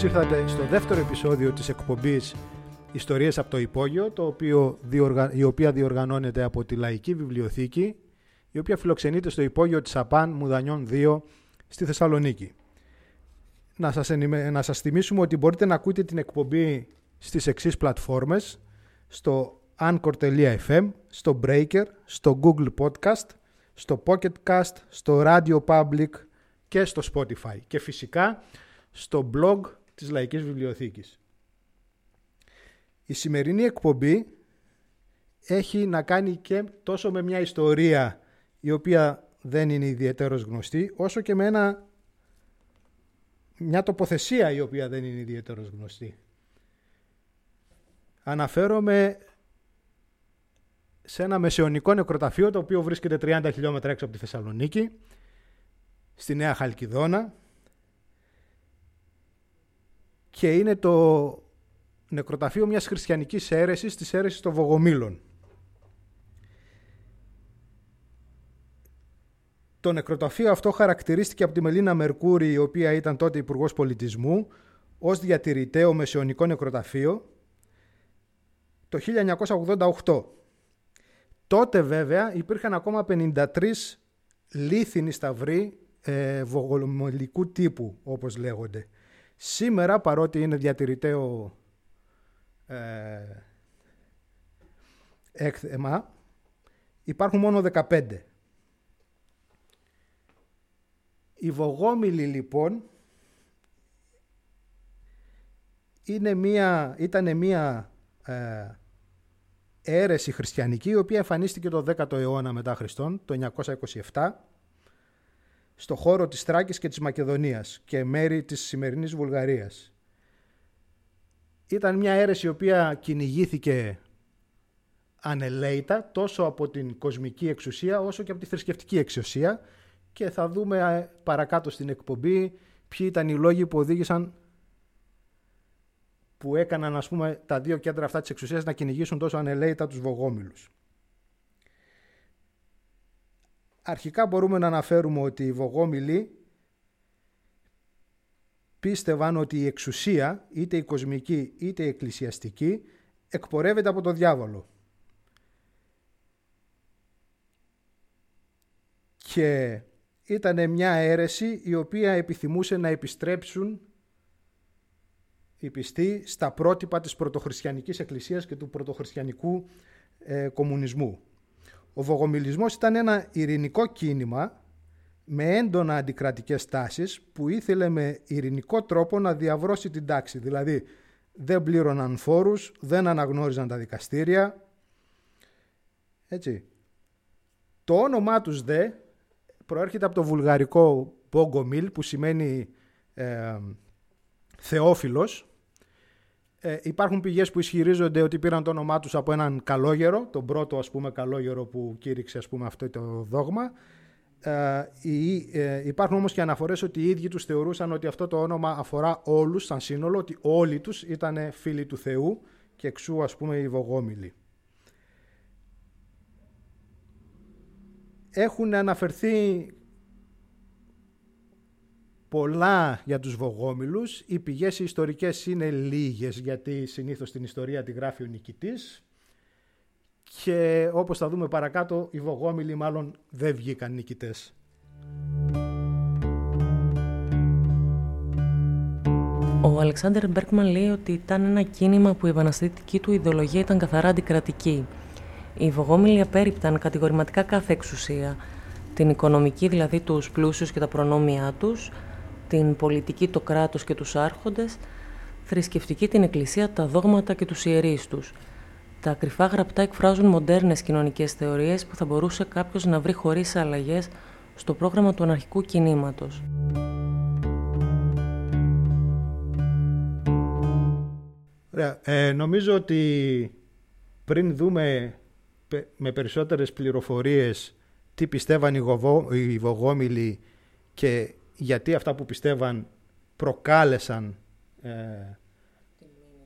Καλώς ήρθατε στο δεύτερο επεισόδιο της εκπομπής Ιστορίες από το Υπόγειο, το οποίο η οποία διοργανώνεται από τη Λαϊκή Βιβλιοθήκη, η οποία φιλοξενείται στο Υπόγειο της ΑΠΑΝ Μουδανιών 2 στη Θεσσαλονίκη. Να σας, να σας θυμίσουμε ότι μπορείτε να ακούτε την εκπομπή στις εξής πλατφόρμες, στο anchor.fm, στο Breaker, στο Google Podcast, στο Pocket Cast, στο Radio Public και στο Spotify. Και φυσικά στο blog της Λαϊκής Βιβλιοθήκης. Η σημερινή εκπομπή έχει να κάνει και τόσο με μια ιστορία η οποία δεν είναι ιδιαίτερος γνωστή, όσο και με ένα, μια τοποθεσία η οποία δεν είναι ιδιαίτερος γνωστή. Αναφέρομαι σε ένα μεσαιωνικό νεκροταφείο το οποίο βρίσκεται 30 χιλιόμετρα έξω από τη Θεσσαλονίκη, στη Νέα Χαλκιδόνα και είναι το νεκροταφείο μιας χριστιανικής αίρεσης, της αίρεσης των Βογομήλων. Το νεκροταφείο αυτό χαρακτηρίστηκε από τη Μελίνα Μερκούρη, η οποία ήταν τότε υπουργός Πολιτισμού, ως διατηρηταίο μεσαιωνικό νεκροταφείο το 1988. Τότε βέβαια υπήρχαν ακόμα 53 λίθινοι σταυροί ε, τύπου, όπως λέγονται. Σήμερα, παρότι είναι διατηρηταίο ε, έκθεμα, υπάρχουν μόνο 15. Η Βογόμηλη λοιπόν είναι μία, ήταν μία ε, αίρεση χριστιανική η οποία εμφανίστηκε το 10ο αιώνα μετά Χριστόν, το 927 στο χώρο της Θράκης και της Μακεδονίας και μέρη της σημερινής Βουλγαρίας. Ήταν μια αίρεση η οποία κυνηγήθηκε ανελέητα τόσο από την κοσμική εξουσία όσο και από τη θρησκευτική εξουσία και θα δούμε ε, παρακάτω στην εκπομπή ποιοι ήταν οι λόγοι που οδήγησαν που έκαναν ας πούμε τα δύο κέντρα αυτά της εξουσίας να κυνηγήσουν τόσο ανελέητα τους βογόμιλους. Αρχικά μπορούμε να αναφέρουμε ότι οι Βογόμιλοι πίστευαν ότι η εξουσία, είτε η κοσμική είτε η εκκλησιαστική, εκπορεύεται από το διάβολο. Και ήταν μια αίρεση η οποία επιθυμούσε να επιστρέψουν οι πιστοί στα πρότυπα της πρωτοχριστιανικής εκκλησίας και του πρωτοχριστιανικού ε, κομμουνισμού. Ο βογομιλισμός ήταν ένα ειρηνικό κίνημα με έντονα αντικρατικές τάσεις που ήθελε με ειρηνικό τρόπο να διαβρώσει την τάξη. Δηλαδή δεν πλήρωναν φόρους, δεν αναγνώριζαν τα δικαστήρια. Έτσι. Το όνομά τους δε προέρχεται από το βουλγαρικό Bogomil που σημαίνει ε, θεόφιλος ε, υπάρχουν πηγές που ισχυρίζονται ότι πήραν το όνομά τους από έναν καλόγερο, τον πρώτο ας πούμε καλόγερο που κήρυξε ας πούμε αυτό το δόγμα. Ε, ε, υπάρχουν όμως και αναφορές ότι οι ίδιοι τους θεωρούσαν ότι αυτό το όνομα αφορά όλους σαν σύνολο, ότι όλοι τους ήταν φίλοι του Θεού και εξού ας πούμε οι Βογόμιλοι. Έχουν αναφερθεί πολλά για τους Βογόμιλους. Οι πηγές οι ιστορικές είναι λίγες γιατί συνήθως την ιστορία τη γράφει ο νικητής και όπως θα δούμε παρακάτω οι Βογόμιλοι μάλλον δεν βγήκαν νικητές. Ο Αλεξάνδρ Μπέρκμαν λέει ότι ήταν ένα κίνημα που η επαναστατική του ιδεολογία ήταν καθαρά αντικρατική. Οι Βογόμιλοι απέρριπταν κατηγορηματικά κάθε εξουσία, την οικονομική δηλαδή τους πλούσιους και τα προνόμια τους, την πολιτική, το κράτος και τους άρχοντες, θρησκευτική την εκκλησία, τα δόγματα και τους ιερείς τους. Τα κρυφά γραπτά εκφράζουν μοντέρνες κοινωνικές θεωρίες που θα μπορούσε κάποιος να βρει χωρίς αλλαγές στο πρόγραμμα του αναρχικού κινήματος. Ε, νομίζω ότι πριν δούμε με περισσότερες πληροφορίες τι πιστεύαν οι Βογόμιλοι και γιατί αυτά που πιστεύαν προκάλεσαν ε,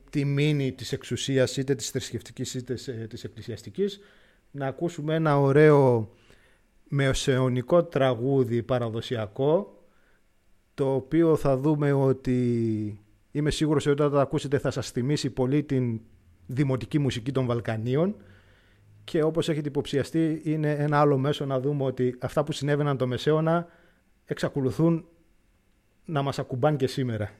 τη μήνυ της εξουσίας είτε της θρησκευτικής είτε της εκκλησιαστικής να ακούσουμε ένα ωραίο μεοσεωνικό τραγούδι παραδοσιακό το οποίο θα δούμε ότι Είμαι σίγουρος ότι όταν το ακούσετε θα σας θυμίσει πολύ την δημοτική μουσική των Βαλκανίων. Και όπως έχετε υποψιαστεί είναι ένα άλλο μέσο να δούμε ότι αυτά που συνέβαιναν το Μεσαίωνα εξακολουθούν να μας ακουμπάν και σήμερα.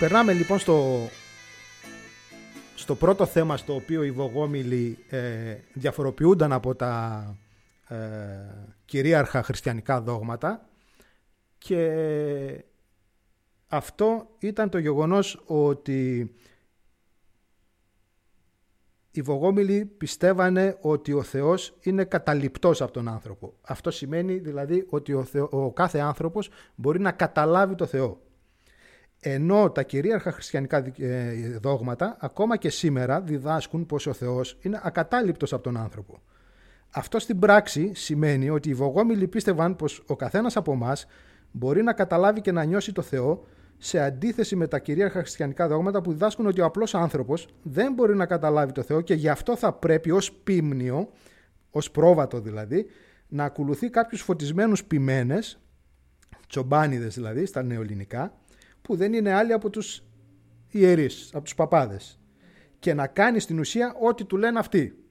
Περνάμε λοιπόν στο, στο πρώτο θέμα στο οποίο οι Βογόμιλοι ε, διαφοροποιούνταν από τα ε, κυρίαρχα χριστιανικά δόγματα και αυτό ήταν το γεγονός ότι οι Βογόμιλοι πιστεύανε ότι ο Θεός είναι καταληπτός από τον άνθρωπο. Αυτό σημαίνει δηλαδή ότι ο, ο κάθε άνθρωπος μπορεί να καταλάβει το Θεό. Ενώ τα κυρίαρχα χριστιανικά ε, δόγματα ακόμα και σήμερα διδάσκουν πως ο Θεός είναι ακατάληπτος από τον άνθρωπο. Αυτό στην πράξη σημαίνει ότι οι Βογόμιλοι πίστευαν πως ο καθένας από εμάς μπορεί να καταλάβει και να νιώσει το Θεό σε αντίθεση με τα κυρίαρχα χριστιανικά δόγματα που διδάσκουν ότι ο απλός άνθρωπος δεν μπορεί να καταλάβει το Θεό και γι' αυτό θα πρέπει ως πίμνιο, ως πρόβατο δηλαδή, να ακολουθεί κάποιους φωτισμένους ποιμένες, τσομπάνιδες δηλαδή στα νεοελληνικά, που δεν είναι άλλοι από τους ιερείς, από τους παπάδες και να κάνει στην ουσία ό,τι του λένε αυτοί.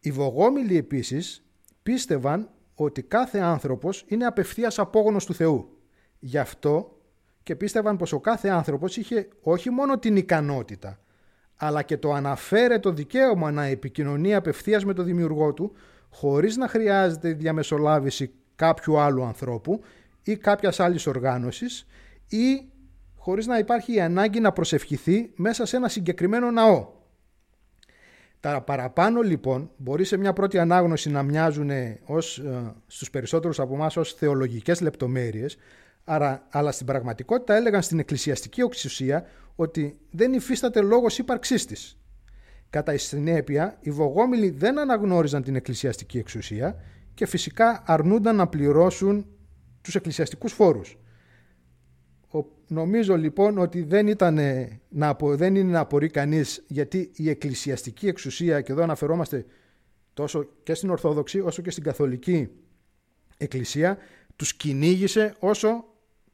Οι Βογόμιλοι επίσης πίστευαν ότι κάθε άνθρωπος είναι απευθείας απόγονος του Θεού. Γι' αυτό και πίστευαν πως ο κάθε άνθρωπος είχε όχι μόνο την ικανότητα, αλλά και το αναφέρετο δικαίωμα να επικοινωνεί απευθείας με τον δημιουργό του, χωρίς να χρειάζεται η διαμεσολάβηση κάποιου άλλου ανθρώπου ή κάποιας άλλης οργάνωσης ή χωρίς να υπάρχει η ανάγκη να προσευχηθεί μέσα σε ένα συγκεκριμένο ναό. Τα παραπάνω λοιπόν μπορεί σε μια πρώτη ανάγνωση να μοιάζουν ως, ε, στους περισσότερους από εμάς ως θεολογικές λεπτομέρειες, άρα, αλλά στην πραγματικότητα έλεγαν στην εκκλησιαστική οξυσία ότι δεν υφίσταται λόγος ύπαρξής της. Κατά συνέπεια, οι Βογόμιλοι δεν αναγνώριζαν την εκκλησιαστική εξουσία και φυσικά αρνούνταν να πληρώσουν τους εκκλησιαστικούς φόρους. Νομίζω λοιπόν ότι δεν, ήταν, να, δεν είναι να απορεί κανείς γιατί η εκκλησιαστική εξουσία, και εδώ αναφερόμαστε τόσο και στην Ορθόδοξη όσο και στην Καθολική Εκκλησία, τους κυνήγησε όσο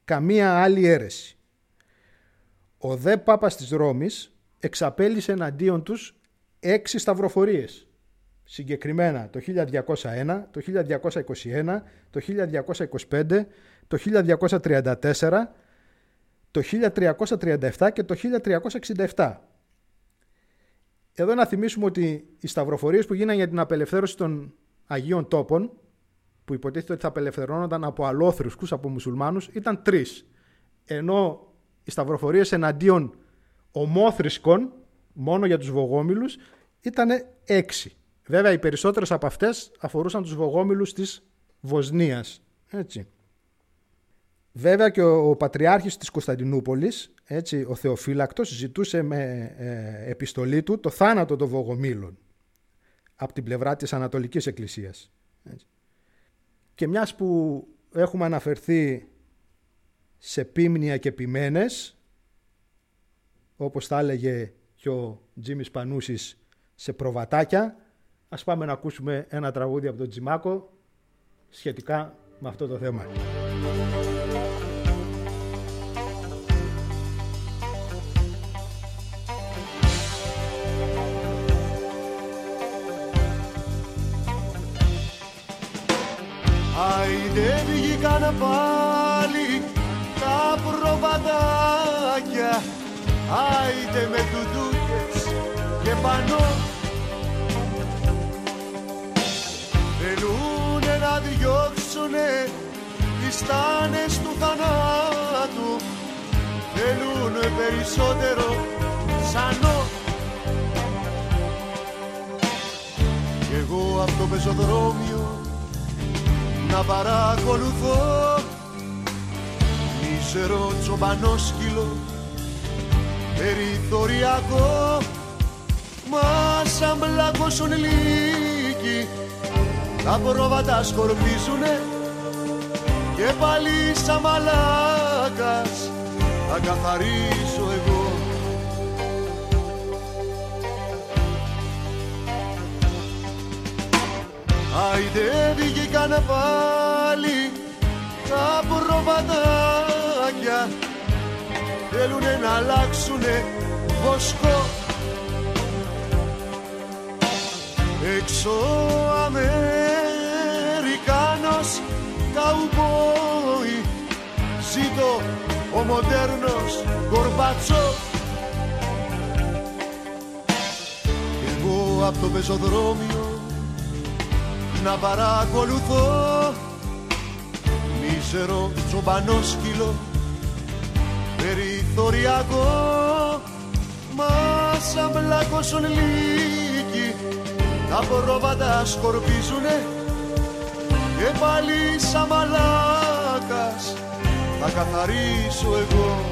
καμία άλλη αίρεση. Ο δε Πάπας της Ρώμης εξαπέλυσε εναντίον τους έξι σταυροφορίες. Συγκεκριμένα το 1201, το 1221, το 1225, το 1334 το 1337 και το 1367 Εδώ να θυμίσουμε ότι οι σταυροφορίες που γίνανε για την απελευθέρωση των Αγίων Τόπων, που υποτίθεται ότι θα απελευθερώνονταν από αλόθρησκους, από μουσουλμάνους, ήταν τρεις. Ενώ οι σταυροφορίες εναντίον ομόθρησκων, μόνο για τους Βογόμιλους, ήταν έξι. Βέβαια, οι περισσότερες από αυτές αφορούσαν τους Βογόμιλους της Βοσνίας. Έτσι. Βέβαια και ο, ο Πατριάρχης της Κωνσταντινούπολης, έτσι, ο Θεοφύλακτος, ζητούσε με ε, επιστολή του το θάνατο των Βογομήλων από την πλευρά της Ανατολικής Εκκλησίας. Έτσι. Και μιας που έχουμε αναφερθεί σε πίμνια και ποιμένες, όπως θα έλεγε και ο Τζίμις Πανούσης σε προβατάκια, ας πάμε να ακούσουμε ένα τραγούδι από τον Τζιμάκο σχετικά με αυτό το θέμα. Άιντε βγήκαν πάλι τα προβατάκια. Άιντε με τουτούκες και πανώ Θέλουνε να διώξουνε τις τάνες του θανάτου. Θέλουνε περισσότερο σανό. Κι εγώ από το πεζοδρόμιο να παρακολουθώ. Μίσερο σκύλο περιθωριακό. Μα σαν μπλακώσουν λύκοι τα πρόβατα σκορπίζουνε. Και πάλι σαν μαλάκας θα καθαρίσω Άιντε βγήκαν πάλι. Τα προβατάκια θέλουνε να αλλάξουνε βοσκό έξω Αμερικάνος καουμπόι ζήτω ο μοντέρνος κορμπατσό εγώ από το πεζοδρόμιο να παρακολουθώ. Μίσερο τσομπανό σκύλο περιθωριακό. Μα σαν μπλάκωσον λύκοι τα πρόβατα σκορπίζουνε. Και πάλι σαν μαλάκας θα καθαρίσω εγώ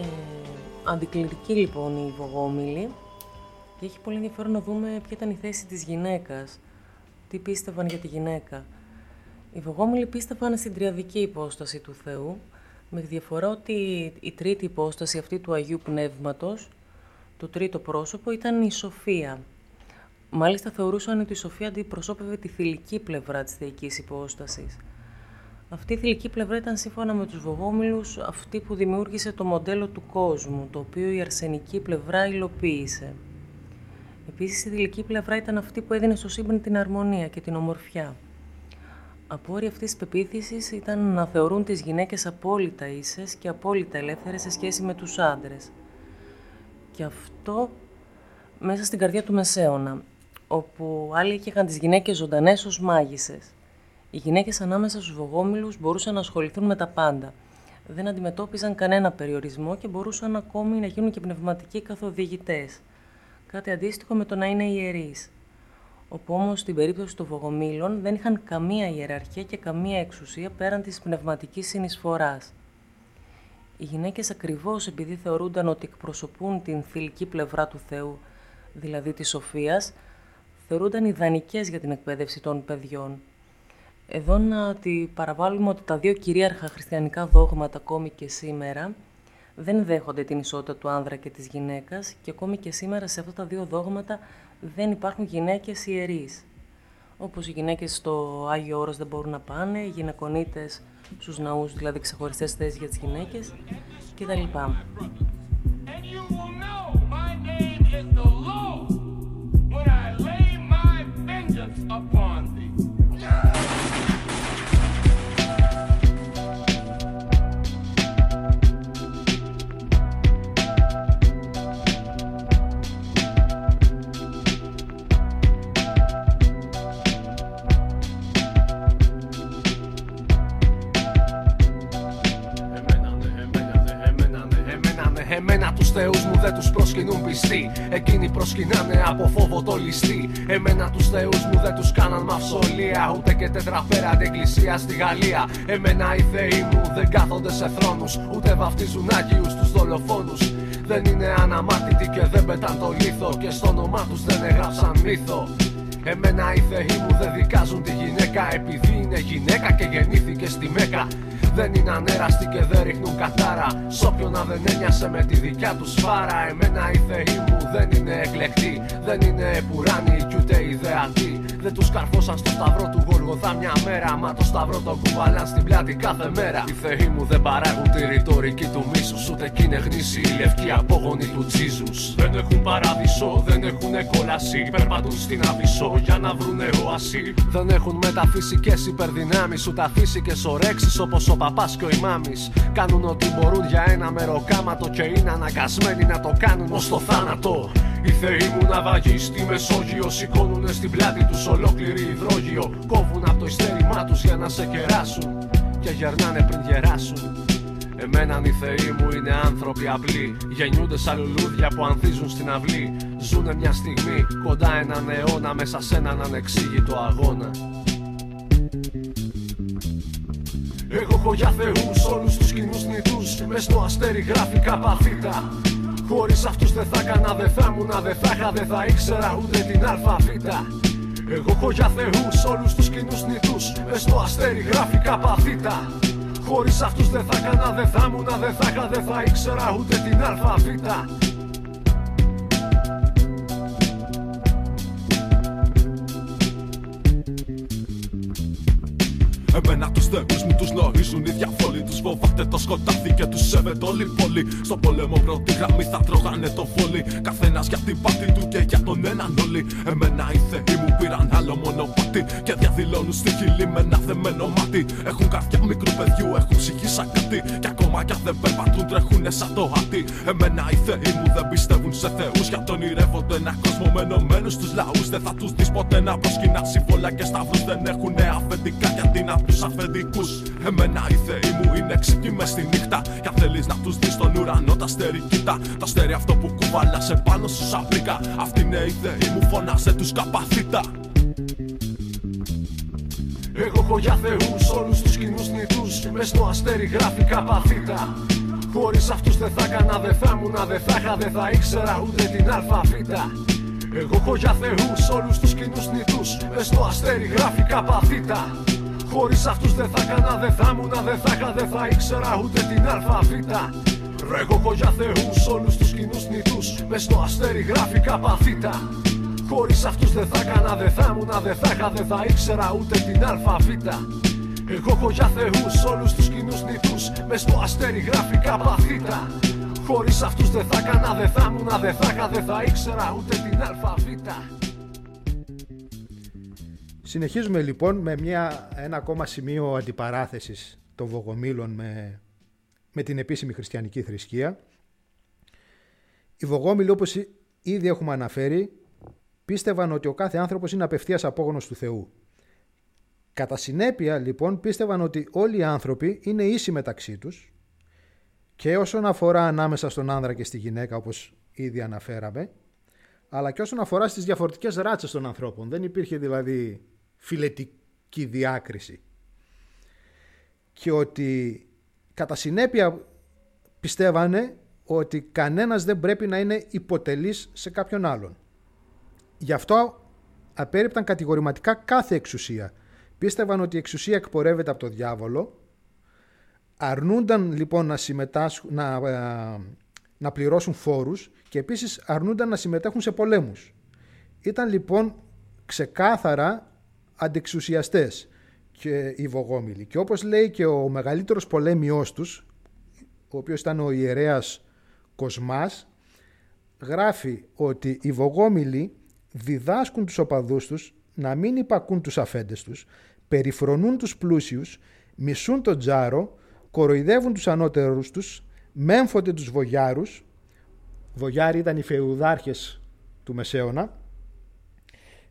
Ε, αντικληρική λοιπόν η Βογόμηλη και έχει πολύ ενδιαφέρον να δούμε ποια ήταν η θέση της γυναίκας, τι πίστευαν για τη γυναίκα. Οι Βογόμηλοι πίστευαν στην τριαδική υπόσταση του Θεού, με διαφορά ότι η τρίτη υπόσταση αυτή του Αγίου Πνεύματος, το τρίτο πρόσωπο, ήταν η Σοφία. Μάλιστα θεωρούσαν ότι η Σοφία αντιπροσώπευε τη θηλυκή πλευρά της θεϊκής υπόστασης. Αυτή η θηλυκή πλευρά ήταν σύμφωνα με τους Βογόμιλους αυτή που δημιούργησε το μοντέλο του κόσμου, το οποίο η αρσενική πλευρά υλοποίησε. Επίσης η θηλυκή πλευρά ήταν αυτή που έδινε στο σύμπαν την αρμονία και την ομορφιά. Απόρρια αυτής της πεποίθησης ήταν να θεωρούν τις γυναίκες απόλυτα ίσες και απόλυτα ελεύθερες σε σχέση με τους άντρες. Και αυτό μέσα στην καρδιά του Μεσαίωνα, όπου άλλοι είχαν τις γυναίκες ζωντανές ως μάγισσες. Οι γυναίκες ανάμεσα στους βογόμιλους μπορούσαν να ασχοληθούν με τα πάντα. Δεν αντιμετώπιζαν κανένα περιορισμό και μπορούσαν ακόμη να γίνουν και πνευματικοί καθοδηγητές. Κάτι αντίστοιχο με το να είναι ιερείς όπου όμως στην περίπτωση των Βογομήλων δεν είχαν καμία ιεραρχία και καμία εξουσία πέραν της πνευματικής συνεισφοράς. Οι γυναίκες ακριβώς επειδή θεωρούνταν ότι εκπροσωπούν την θηλυκή πλευρά του Θεού, δηλαδή της σοφίας, θεωρούνταν ιδανικές για την εκπαίδευση των παιδιών. Εδώ να τη παραβάλουμε ότι τα δύο κυρίαρχα χριστιανικά δόγματα ακόμη και σήμερα δεν δέχονται την ισότητα του άνδρα και της γυναίκας και ακόμη και σήμερα σε αυτά τα δύο δόγματα δεν υπάρχουν γυναίκες ιερείς. Όπως οι γυναίκες στο Άγιο Όρος δεν μπορούν να πάνε, οι γυναικονίτες στους ναούς, δηλαδή ξεχωριστές θέσεις για τις γυναίκες κτλ. Προσκυνούν πιστοί. Εκείνοι προσκυνάνε από φόβο το ληστή. Εμένα τους θεούς μου δεν τους κάναν μαυσολία. Ούτε και τετραπέραντη εκκλησία στη Γαλλία. Εμένα οι θεοί μου δεν κάθονται σε θρόνους. Ούτε βαφτίζουν άγιους τους δολοφόνους. Δεν είναι αναμάτητοι και δεν πετάν το λίθο. Και στο όνομά τους δεν έγραψαν μύθο. Εμένα οι θεοί μου δεν δικάζουν τη γυναίκα επειδή είναι γυναίκα και γεννήθηκε στη Μέκα. Δεν είναι ανέραστοι και δεν ρίχνουν κατάρα. Σ' όποιον να δεν ένοιασε με τη δικιά του σφάρα. Εμένα οι θεοί μου δεν είναι εκλεκτοί. Δεν είναι πουράνοι κι ούτε ιδεατοί. Δεν τους καρφώσαν στο σταυρό του Γολγοθά μια μέρα. Μα το σταυρό τον κουβαλάν στην πλάτη κάθε μέρα. Οι θεοί μου δεν παράγουν τη ρητορική του μίσους. Ούτε κι είναι γνήσιοι οι λευκοί απόγονοι του Τζίζους. Δεν έχουν παράδεισο, δεν έχουν κόλαση. Περπατούν στην αβυσό για να βρουνε οασί. Δεν έχουν μεταφυσικέ υπερδυνάμεις. Ούτε αφύσικες ορέξει όπως ο παπάς και ο ημάμις. Κάνουν ό,τι μπορούν για ένα μεροκάματο και είναι αναγκασμένοι να το κάνουν ως το θάνατο. Οι θεοί μου ναυαγοί στη Μεσόγειο σηκώνουν στην πλάτη τους ολόκληρη υδρόγειο. Κόβουν από το ειστέρημά τους για να σε κεράσουν και γερνάνε πριν γεράσουν. Εμένα οι θεοί μου είναι άνθρωποι απλοί. Γεννιούνται σαν λουλούδια που ανθίζουν στην αυλή. Ζουνε μια στιγμή κοντά έναν αιώνα μέσα σε έναν ανεξήγητο αγώνα. Εγώ έχω για θεούς όλους τους κοινούς νητούς Μες στο αστέρι γράφει καπαθήτα Χωρίς αυτούς δεν θα έκανα, δεν θα ήμουν, δεν θα είχα, δεν θα ήξερα ούτε την αλφαβήτα Εγώ έχω για θεούς όλους τους κοινούς νητούς Μες στο αστέρι γράφει καπαθήτα Χωρίς αυτούς δεν θα έκανα, δεν θα ήμουν, δεν θα είχα, δεν θα ήξερα ούτε την αλφαβήτα Εμένα τους θεού μου τους γνωρίζουν οι διαφόλοι. Τους φοβάται το σκοτάδι και τους σέβεται όλη πόλη. Στο πόλεμο πρώτη γραμμή θα τρώγανε το φόλι. Καθένας για την πάτη του και για τον έναν όλοι. Εμένα οι θεοί μου πήραν άλλο μονοπάτι. Και διαδηλώνουν στη χειλή με ένα δεμένο μάτι. Έχουν καρδιά μικρού παιδιού, έχουν ψυχή σαν κάτι. Και ακόμα κι αν δεν περπατούν, τρέχουνε σαν το άτι. Εμένα οι θεοί μου δεν πιστεύουν σε θεούς. Για τον ηρεύονται ένα κόσμο με ενωμένου του λαούς. Δεν θα τους δεις ποτέ να προσκυνάς σύμβολα και σταυρούς. Δεν έχουν αφεντικά γιατί να του αφεντικούς. Εμένα οι θεοί μου είναι ξύπνοι με στη νύχτα. Κι αν θέλεις να τους δεις στον ουρανό, τα αστέρι κοίτα. Τα αστέρι αυτό που κουβάλασε πάνω σου σαν Αυτή είναι η θεοί μου, φωνάσε τους καπαθήτα. Εγώ έχω για θεούς όλους τους κοινούς νητούς Μες στο αστέρι γράφει καπαθήτα Χωρίς αυτούς δεν θα έκανα, δεν θα ήμουν, δεν θα είχα, δεν θα ήξερα ούτε την αλφαβήτα εγώ έχω για θεούς όλους τους κοινούς νητούς Μες στο αστέρι γράφει καπαθήτα Χωρίς αυτούς δεν θα έκανα, δεν θα ήμουν, δεν θα είχα, δεν θα ήξερα ούτε την αλφαβήτα Εγώ έχω για θεούς όλους τους κοινούς νητούς Μες στο αστέρι γράφει καπαθήτα Χωρίς αυτούς δεν θα έκανα, δεν θα ήμουν, δεν θα είχα, δεν θα ήξερα ούτε την αλφαβήτα εγώ έχω για θεούς όλους τους κοινούς νητούς Μες στο αστέρι γράφει καπαθήτα Χωρίς αυτούς δεν θα έκανα, δεν θα ήμουνα, δεν θα είχα, δεν θα ήξερα ούτε την αλφαβήτα. Συνεχίζουμε λοιπόν με μια, ένα ακόμα σημείο αντιπαράθεσης των Βογομήλων με, με την επίσημη χριστιανική θρησκεία. Οι Βογόμιλοι όπως ήδη έχουμε αναφέρει πίστευαν ότι ο κάθε άνθρωπος είναι απευθείας απόγονος του Θεού. Κατά συνέπεια λοιπόν πίστευαν ότι όλοι οι άνθρωποι είναι ίσοι μεταξύ τους και όσον αφορά ανάμεσα στον άνδρα και στη γυναίκα όπως ήδη αναφέραμε αλλά και όσον αφορά στις διαφορετικές ράτσες των ανθρώπων. Δεν υπήρχε δηλαδή φιλετική διάκριση. Και ότι κατά συνέπεια πιστεύανε ότι κανένας δεν πρέπει να είναι υποτελής σε κάποιον άλλον. Γι' αυτό απέρριπταν κατηγορηματικά κάθε εξουσία. Πίστευαν ότι η εξουσία εκπορεύεται από το διάβολο Αρνούνταν λοιπόν να, συμμετάσχουν, να, ε, να πληρώσουν φόρους και επίσης αρνούνταν να συμμετέχουν σε πολέμους. Ήταν λοιπόν ξεκάθαρα αντεξουσιαστές και οι Βογόμιλοι. Και όπως λέει και ο μεγαλύτερος πολέμιός τους, ο οποίος ήταν ο ιερέας Κοσμάς, γράφει ότι οι Βογόμιλοι διδάσκουν τους οπαδούς τους να μην υπακούν τους αφέντες τους, περιφρονούν τους πλούσιους, μισούν τον τζάρο, κοροϊδεύουν τους ανώτερους τους, μέμφονται τους βογιάρους, βογιάροι ήταν οι φεουδάρχες του Μεσαίωνα,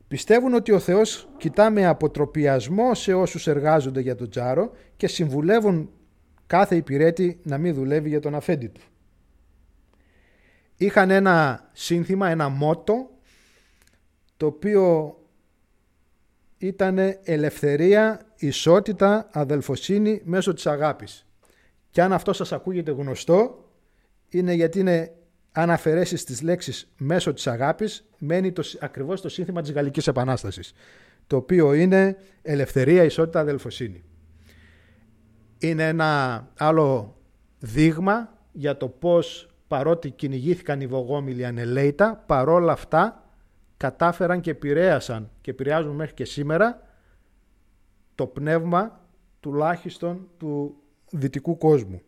πιστεύουν ότι ο Θεός κοιτά με αποτροπιασμό σε όσους εργάζονται για τον τζάρο και συμβουλεύουν κάθε υπηρέτη να μην δουλεύει για τον αφέντη του. Είχαν ένα σύνθημα, ένα μότο, το οποίο ήταν ελευθερία, ισότητα, αδελφοσύνη μέσω της αγάπης. Και αν αυτό σας ακούγεται γνωστό, είναι γιατί είναι αν αφαιρέσεις τις λέξεις μέσω της αγάπης, μένει το, ακριβώς το σύνθημα της Γαλλικής Επανάστασης, το οποίο είναι ελευθερία, ισότητα, αδελφοσύνη. Είναι ένα άλλο δείγμα για το πώς παρότι κυνηγήθηκαν οι Βογόμιλοι ανελέητα, παρόλα αυτά κατάφεραν και επηρέασαν και επηρεάζουν μέχρι και σήμερα το πνεύμα τουλάχιστον του δυτικού κόσμου.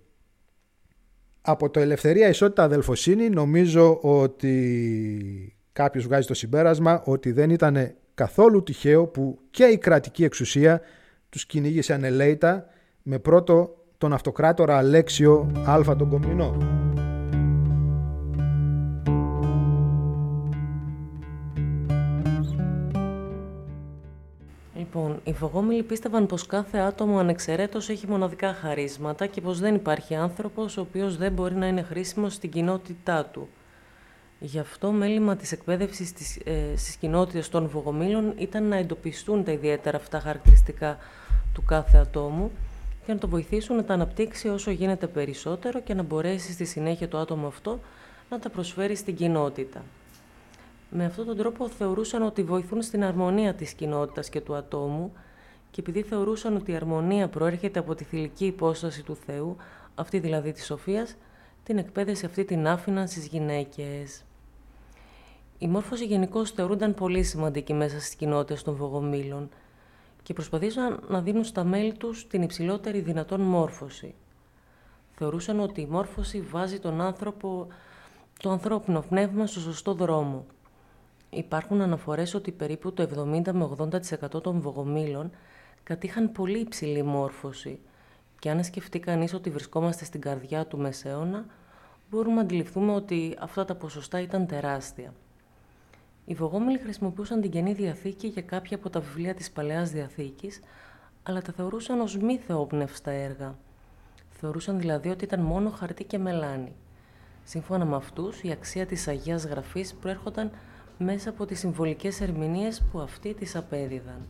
Από το ελευθερία, ισότητα, αδελφοσύνη νομίζω ότι κάποιος βγάζει το συμπέρασμα ότι δεν ήταν καθόλου τυχαίο που και η κρατική εξουσία τους κυνήγησε ανελέητα με πρώτο τον αυτοκράτορα Αλέξιο Α τον Κομινό. Λοιπόν, οι φωγόμιλοι πίστευαν πως κάθε άτομο ανεξαιρέτως έχει μοναδικά χαρίσματα και πως δεν υπάρχει άνθρωπος ο οποίος δεν μπορεί να είναι χρήσιμος στην κοινότητά του. Γι' αυτό μέλημα της εκπαίδευσης στις, ε, στις κοινότητες των φωγομήλων ήταν να εντοπιστούν τα ιδιαίτερα αυτά χαρακτηριστικά του κάθε ατόμου και να το βοηθήσουν να τα αναπτύξει όσο γίνεται περισσότερο και να μπορέσει στη συνέχεια το άτομο αυτό να τα προσφέρει στην κοινότητα. Με αυτόν τον τρόπο θεωρούσαν ότι βοηθούν στην αρμονία της κοινότητας και του ατόμου και επειδή θεωρούσαν ότι η αρμονία προέρχεται από τη θηλυκή υπόσταση του Θεού, αυτή δηλαδή της Σοφίας, την εκπαίδευση αυτή την άφηναν στις γυναίκες. Η μόρφωση γενικώς θεωρούνταν πολύ σημαντική μέσα στις κοινότητες των Βογομήλων και προσπαθήσαν να δίνουν στα μέλη τους την υψηλότερη δυνατόν μόρφωση. Θεωρούσαν ότι η μόρφωση βάζει τον άνθρωπο, το ανθρώπινο πνεύμα στο σωστό δρόμο – Υπάρχουν αναφορές ότι περίπου το 70 με 80% των βογομήλων κατήχαν πολύ υψηλή μόρφωση και αν σκεφτεί κανείς ότι βρισκόμαστε στην καρδιά του Μεσαίωνα, μπορούμε να αντιληφθούμε ότι αυτά τα ποσοστά ήταν τεράστια. Οι Βογόμιλοι χρησιμοποιούσαν την Καινή Διαθήκη για κάποια από τα βιβλία της Παλαιάς Διαθήκης, αλλά τα θεωρούσαν ως μη θεόπνευστα έργα. Θεωρούσαν δηλαδή ότι ήταν μόνο χαρτί και μελάνι. Σύμφωνα με αυτούς, η αξία της Αγίας Γραφής προέρχονταν μέσα από τις συμβολικές ερμηνείες που αυτοί τις απέδιδαν.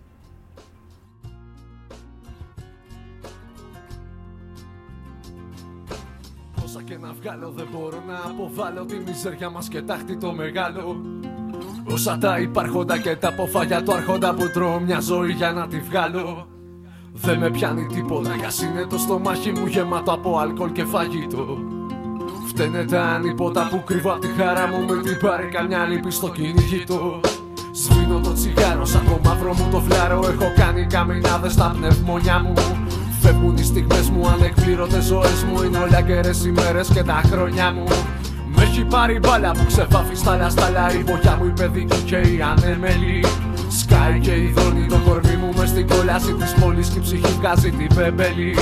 Όσα και να βγάλω δεν μπορώ να αποβάλω τη μιζέρια μας και τάχτη το μεγάλο. Όσα τα υπάρχοντα και τα αποφάγια του άρχοντα που τρώω μια ζωή για να τη βγάλω. Δεν με πιάνει τίποτα κι είναι το στομάχι μου γεμάτο από αλκοόλ και φαγητό Φταίνε τα ανίποτα που κρύβω απ' τη χαρά μου με την πάρει καμιά λύπη στο κυνηγητό Σβήνω το τσιγάρο σαν το μαύρο μου το φλάρο. Έχω κάνει καμινάδες στα πνευμονιά μου. Φεύγουν οι στιγμές μου ανεκπλήρωτες ζωές μου. Είναι όλα καιρές ημέρες και τα χρόνια μου. Με έχει πάρει μπάλα που ξεβάφει στα λαστάλα Η βοχιά μου η παιδική και η ανέμελη. Σκάει και η δόνη το κορμί μου μες στην κόλαση της πόλης Και η ψυχή βγάζει την πέμπελη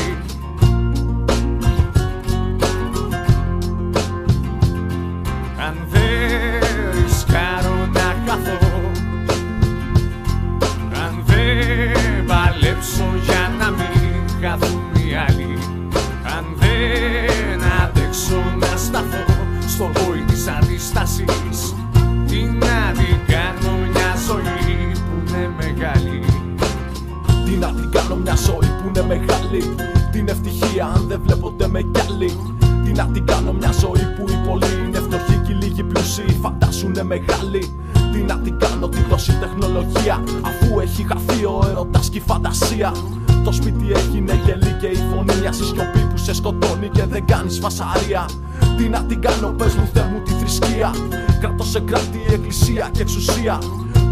μεγάλη. Τι να την κάνω την τόση τεχνολογία Αφού έχει χαθεί ο έρωτας και η φαντασία. Το σπίτι έγινε γελί και η φωνή μια σιωπή που σε σκοτώνει και δεν κάνεις φασαρία. Τι να την κάνω, πες μου Θεέ μου τη θρησκεία. Κρατώ σε κράτη η εκκλησία και εξουσία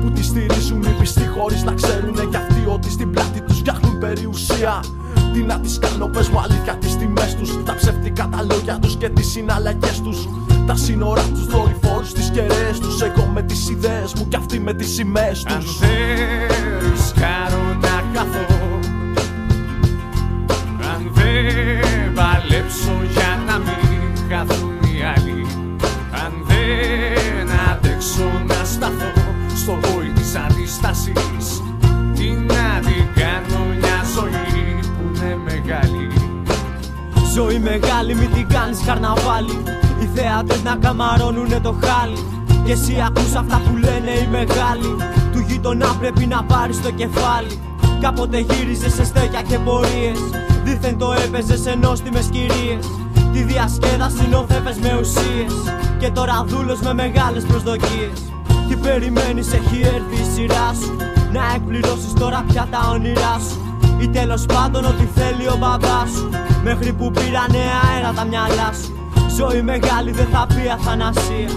Που τη στηρίζουν οι πιστοί χωρίς να ξέρουνε κι αυτοί Ότι στην πλάτη τους φτιάχνουν περιουσία Τι να τις κάνω, πες μου αλήθεια τις τιμές τους. Τα ψεύτικα τα λόγια τους και τις συναλλαγές τους. Τα σύνορα τους δορυφόρους, τις κεραίες τους. Εγώ με τις ιδέες μου και αυτοί με τις σημαίες τους. Αν δεν ρισκάρω να χαθώ. Αν δεν παλέψω για να μην χαθούν Ζωή μεγάλη μην την κάνεις καρναβάλι. Οι θεάτες να καμαρώνουνε το χάλι. Και εσύ ακούς αυτά που λένε οι μεγάλοι. Του γείτονα πρέπει να πάρεις το κεφάλι. Κάποτε γύριζες σε στέκια και πορείες. Δήθεν το έπαιζες σε νόστιμες κυρίες. Τη διασκέδαση νόθευες με ουσίες. Και τώρα δούλος με μεγάλες προσδοκίες. Τι περιμένεις έχει έρθει η σειρά σου. Να εκπληρώσεις τώρα πια τα όνειρά σου. Ή τέλος πάντων ό,τι θέλει ο μπαμπάς σου Μέχρι που πήρανε αέρα τα μυαλά σου. Ζωή μεγάλη δεν θα πει αθανασία.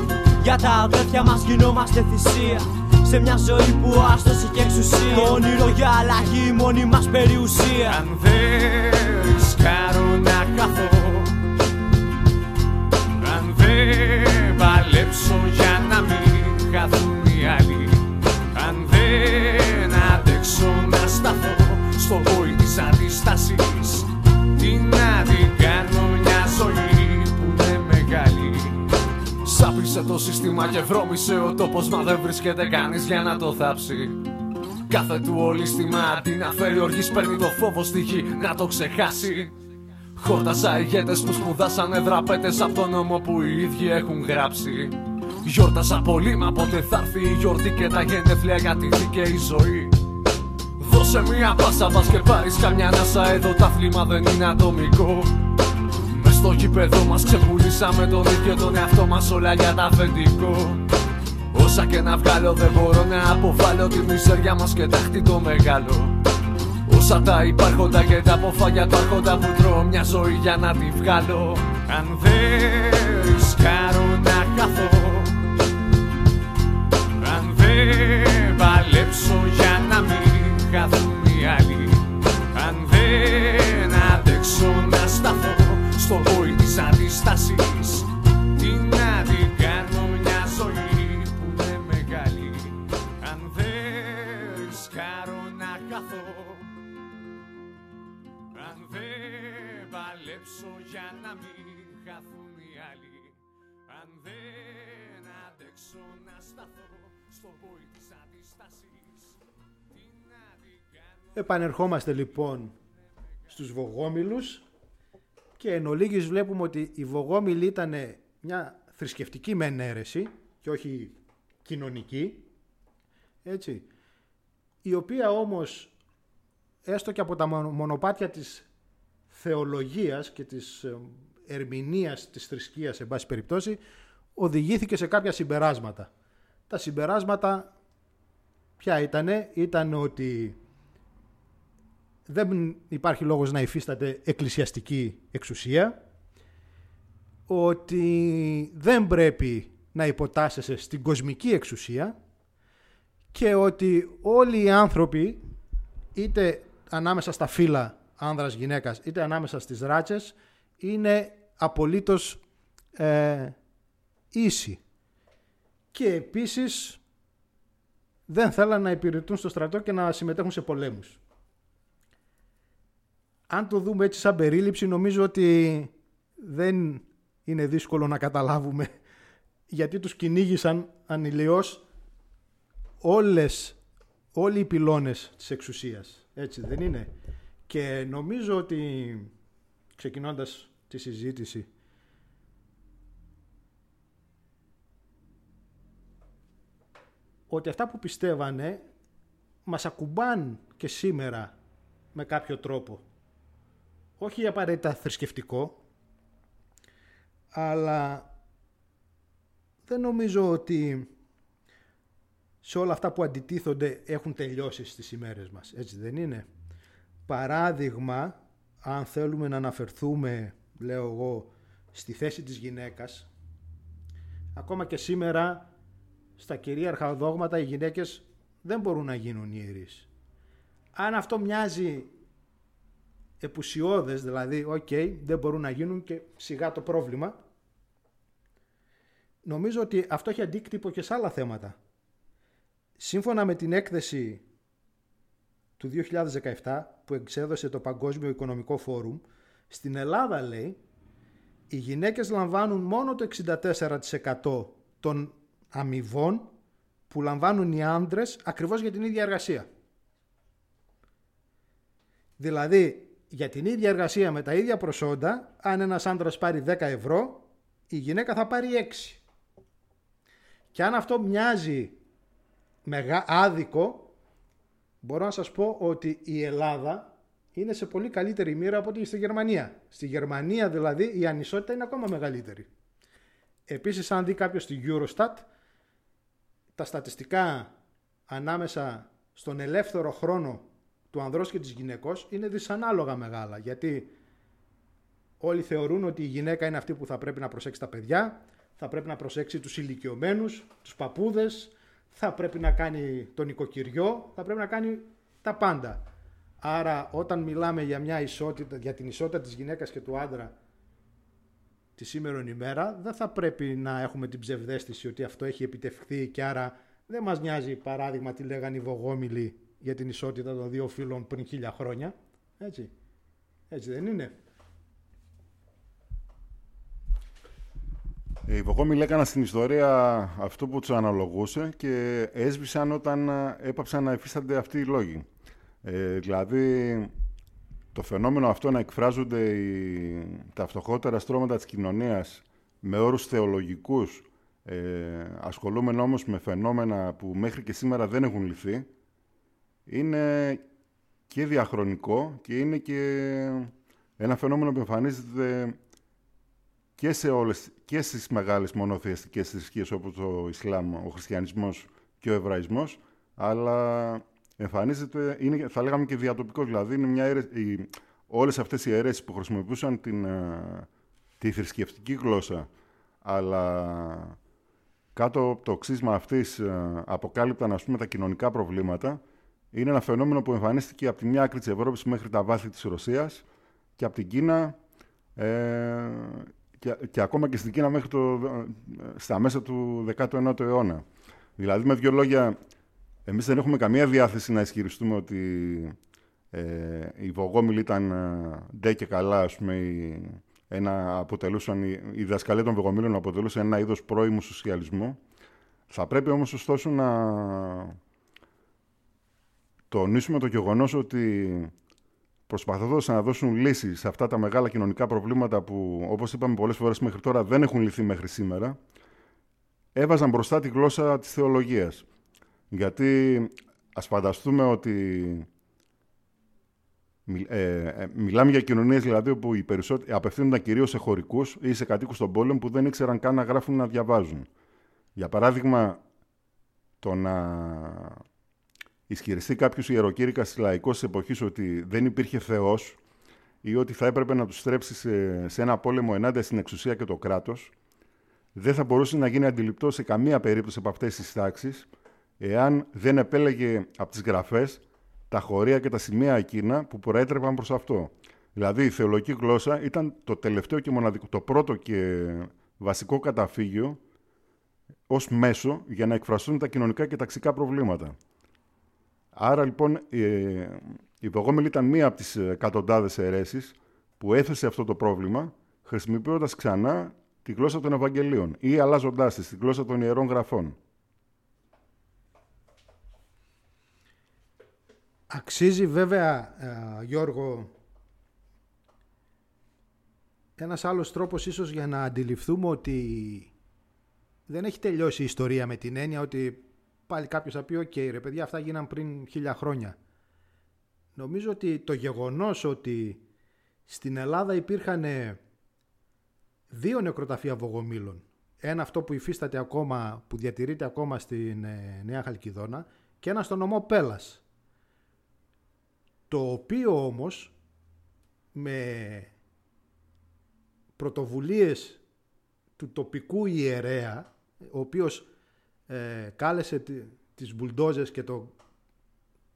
Για τα αδέρφια μας γινόμαστε θυσία. Σε μια ζωή που άστοση και εξουσία. Το όνειρο για αλλαγή η μόνη μας περιουσία. Αν δεν ρισκάρω να χαθώ δεν παλέψω για να μην χαθούν οι άλλοι. Αν δεν αντέξω να σταθώ στο βόη της αντιστάσης. Τι να την κάνω μια ζωή που είναι μεγάλη Σάπισε το σύστημα και βρώμησε ο τόπος Μα δεν βρίσκεται κανείς για να το θάψει Κάθε του ολίσθημα αντί να φέρει οργής παίρνει το φόβο στη γη να το ξεχάσει Χόρτασα ηγέτες που σπουδάσανε δραπέτες από τον νόμο που οι ίδιοι έχουν γράψει. Γιόρτασα πολύ, μα πότε θα έρθει η γιορτή και τα γενέθλια για τη δίκαιη ζωή. Δώσε μία πάσα, πας και πάρεις καμιά ανάσα Εδώ τα θλίμα δεν είναι ατομικό. Μες στο γήπεδο μας ξεπουλήσαμε τον ίδιο τον εαυτό μας όλα για τα αφεντικό. Όσα και να βγάλω δεν μπορώ να αποβάλω τη μιζέρια μας και τάχτη το μεγάλο. Όσα τα υπάρχοντα και τα αποφάγια του άρχοντα που τρώω μια ζωή για να τη βγάλω Αν δεν ρισκάρω να χαθώ Αν δεν παλέψω για να μην χαθούν οι άλλοι Αν δεν αντέξω να σταθώ στο βόη της αντιστάσης Τι να την κάνω μια ζωή που είναι μεγάλη. Αν δεν ρισκάρω να χαθώ αν δεν παλέψω για να μην χαθούν οι άλλοι Αν δεν αντέξω να σταθώ στο πόη της αντιστάσης Επανερχόμαστε λοιπόν στους Βογόμιλους και εν ολίγης βλέπουμε ότι η Βογόμιλη ήταν μια θρησκευτική μεν αίρεση και όχι κοινωνική, έτσι, η οποία όμως έστω και από τα μονοπάτια της θεολογίας και της ε, ερμηνείας της θρησκείας, εν πάση περιπτώσει, οδηγήθηκε σε κάποια συμπεράσματα. Τα συμπεράσματα ποια ήτανε, ήταν ότι δεν υπάρχει λόγος να υφίσταται εκκλησιαστική εξουσία, ότι δεν πρέπει να υποτάσσεσαι στην κοσμική εξουσία και ότι όλοι οι άνθρωποι, είτε ανάμεσα στα φύλλα άνδρας γυναίκας, είτε ανάμεσα στις ράτσες, είναι απολύτως ε, ίσοι. Και επίσης δεν θέλαν να υπηρετούν στο στρατό και να συμμετέχουν σε πολέμους. Αν το δούμε έτσι σαν περίληψη, νομίζω ότι δεν είναι δύσκολο να καταλάβουμε γιατί τους κυνήγησαν ανηλιώς όλες, όλοι οι πυλώνες της εξουσίας. Έτσι δεν είναι. Και νομίζω ότι ξεκινώντας τη συζήτηση ότι αυτά που πιστεύανε μας ακουμπάν και σήμερα με κάποιο τρόπο. Όχι απαραίτητα θρησκευτικό, αλλά δεν νομίζω ότι σε όλα αυτά που αντιτίθονται έχουν τελειώσει στις ημέρες μας. Έτσι δεν είναι. Παράδειγμα, αν θέλουμε να αναφερθούμε, λέω εγώ, στη θέση της γυναίκας, ακόμα και σήμερα στα κυρίαρχα δόγματα οι γυναίκες δεν μπορούν να γίνουν ιερείς. Αν αυτό μοιάζει επουσιώδες, δηλαδή, οκ, δεν μπορούν να γίνουν και σιγά το πρόβλημα, νομίζω ότι αυτό έχει αντίκτυπο και σε άλλα θέματα. Σύμφωνα με την έκθεση του 2017 που εξέδωσε το Παγκόσμιο Οικονομικό Φόρουμ, στην Ελλάδα λέει, οι γυναίκες λαμβάνουν μόνο το 64% των αμοιβών που λαμβάνουν οι άντρες ακριβώς για την ίδια εργασία. Δηλαδή, για την ίδια εργασία με τα ίδια προσόντα, αν ένας άντρας πάρει 10 ευρώ, η γυναίκα θα πάρει 6. Και αν αυτό μοιάζει μεγά, άδικο, μπορώ να σας πω ότι η Ελλάδα είναι σε πολύ καλύτερη μοίρα από ότι στη Γερμανία. Στη Γερμανία δηλαδή η ανισότητα είναι ακόμα μεγαλύτερη. Επίσης αν δει κάποιος στη Eurostat, τα στατιστικά ανάμεσα στον ελεύθερο χρόνο του ανδρός και της γυναικός είναι δυσανάλογα μεγάλα. Γιατί όλοι θεωρούν ότι η γυναίκα είναι αυτή που θα πρέπει να προσέξει τα παιδιά, θα πρέπει να προσέξει τους ηλικιωμένους, τους παππούδες, θα πρέπει να κάνει τον οικοκυριό, θα πρέπει να κάνει τα πάντα. Άρα όταν μιλάμε για, μια ισότητα, για την ισότητα της γυναίκας και του άντρα τη σήμερον ημέρα, δεν θα πρέπει να έχουμε την ψευδέστηση ότι αυτό έχει επιτευχθεί και άρα δεν μας νοιάζει παράδειγμα τι λέγανε οι Βογόμιλοι για την ισότητα των δύο φίλων πριν χίλια χρόνια. Έτσι. Έτσι δεν είναι. Οι Βογόμιλοι έκαναν στην ιστορία αυτό που τους αναλογούσε και έσβησαν όταν έπαψαν να υφίστανται αυτοί οι λόγοι. Ε, δηλαδή, το φαινόμενο αυτό να εκφράζονται οι, τα φτωχότερα στρώματα της κοινωνίας με όρους θεολογικούς, ε, ασχολούμενοι όμως με φαινόμενα που μέχρι και σήμερα δεν έχουν λυθεί, είναι και διαχρονικό και είναι και ένα φαινόμενο που εμφανίζεται και, σε όλες, και στις μεγάλες μονοθεαστικές θρησκείες όπως το Ισλάμ, ο Χριστιανισμός και ο Εβραϊσμός, αλλά εμφανίζεται, είναι, θα λέγαμε και διατοπικός, δηλαδή είναι μια οι, όλες αυτές οι αιρέσεις που χρησιμοποιούσαν την, ε, τη θρησκευτική γλώσσα, αλλά κάτω από το ξύσμα αυτής ε, αποκάλυπταν ας πούμε, τα κοινωνικά προβλήματα, είναι ένα φαινόμενο που εμφανίστηκε από τη μια άκρη της Ευρώπης μέχρι τα βάθη της Ρωσίας και από την Κίνα ε, και, και ακόμα και στην Κίνα μέχρι το, στα μέσα του 19ου αιώνα. Δηλαδή, με δύο λόγια, εμείς δεν έχουμε καμία διάθεση να ισχυριστούμε ότι ε, οι Βογόμιλοι ήταν ε, ντε και καλά, ας πούμε, ένα, αποτελούσαν, η, η διδασκαλία των Βογομίλων αποτελούσε ένα είδος πρώιμου σοσιαλισμού. Θα πρέπει όμως ωστόσο να τονίσουμε το γεγονός ότι προσπαθώντας να δώσουν λύσεις σε αυτά τα μεγάλα κοινωνικά προβλήματα που, όπως είπαμε πολλές φορές μέχρι τώρα, δεν έχουν λυθεί μέχρι σήμερα, έβαζαν μπροστά τη γλώσσα της θεολογίας. Γιατί ας φανταστούμε ότι Ε, ε, μιλάμε για κοινωνίες δηλαδή όπου οι περισσότεροι απευθύνονταν κυρίως σε χωρικούς ή σε κατοίκους των πόλεων που δεν ήξεραν καν να γράφουν να διαβάζουν. Για παράδειγμα, το να ισχυριστεί κάποιος ιεροκήρυκας τη λαϊκός της εποχής ότι δεν υπήρχε Θεός ή ότι θα έπρεπε να τους στρέψει σε, σε ένα πόλεμο ενάντια στην εξουσία και το κράτος, δεν θα μπορούσε να γίνει αντιληπτό σε καμία περίπτωση από αυτές τις τάξεις, εάν δεν επέλεγε από τις γραφές τα χωρία και τα σημεία εκείνα που προέτρεπαν προς αυτό. Δηλαδή η θεολογική γλώσσα ήταν το τελευταίο και μοναδικό, το πρώτο και βασικό καταφύγιο ως μέσο για να εκφραστούν τα κοινωνικά και ταξικά προβλήματα. Άρα λοιπόν η Βογόμηλη ήταν μία από τις εκατοντάδες αιρέσεις που έθεσε αυτό το πρόβλημα χρησιμοποιώντας ξανά τη γλώσσα των Ευαγγελίων ή αλλάζοντάς τη, τη γλώσσα των Ιερών Γραφών. Αξίζει βέβαια, ε, Γιώργο, ένας άλλος τρόπος ίσως για να αντιληφθούμε ότι δεν έχει τελειώσει η ιστορία με την έννοια ότι πάλι κάποιος θα πει «ΟΚ, ρε παιδιά, αυτά γίναν πριν χίλια χρόνια». Νομίζω ότι το γεγονός ότι στην Ελλάδα υπήρχαν δύο νεκροταφεία βογομήλων. Ένα αυτό που υφίσταται ακόμα, που διατηρείται ακόμα στην ε, Νέα Χαλκιδόνα και ένα στο νομό Πέλας. Το οποίο όμως με πρωτοβουλίες του τοπικού ιερέα ο οποίος ε, κάλεσε τις μπουλντόζες και το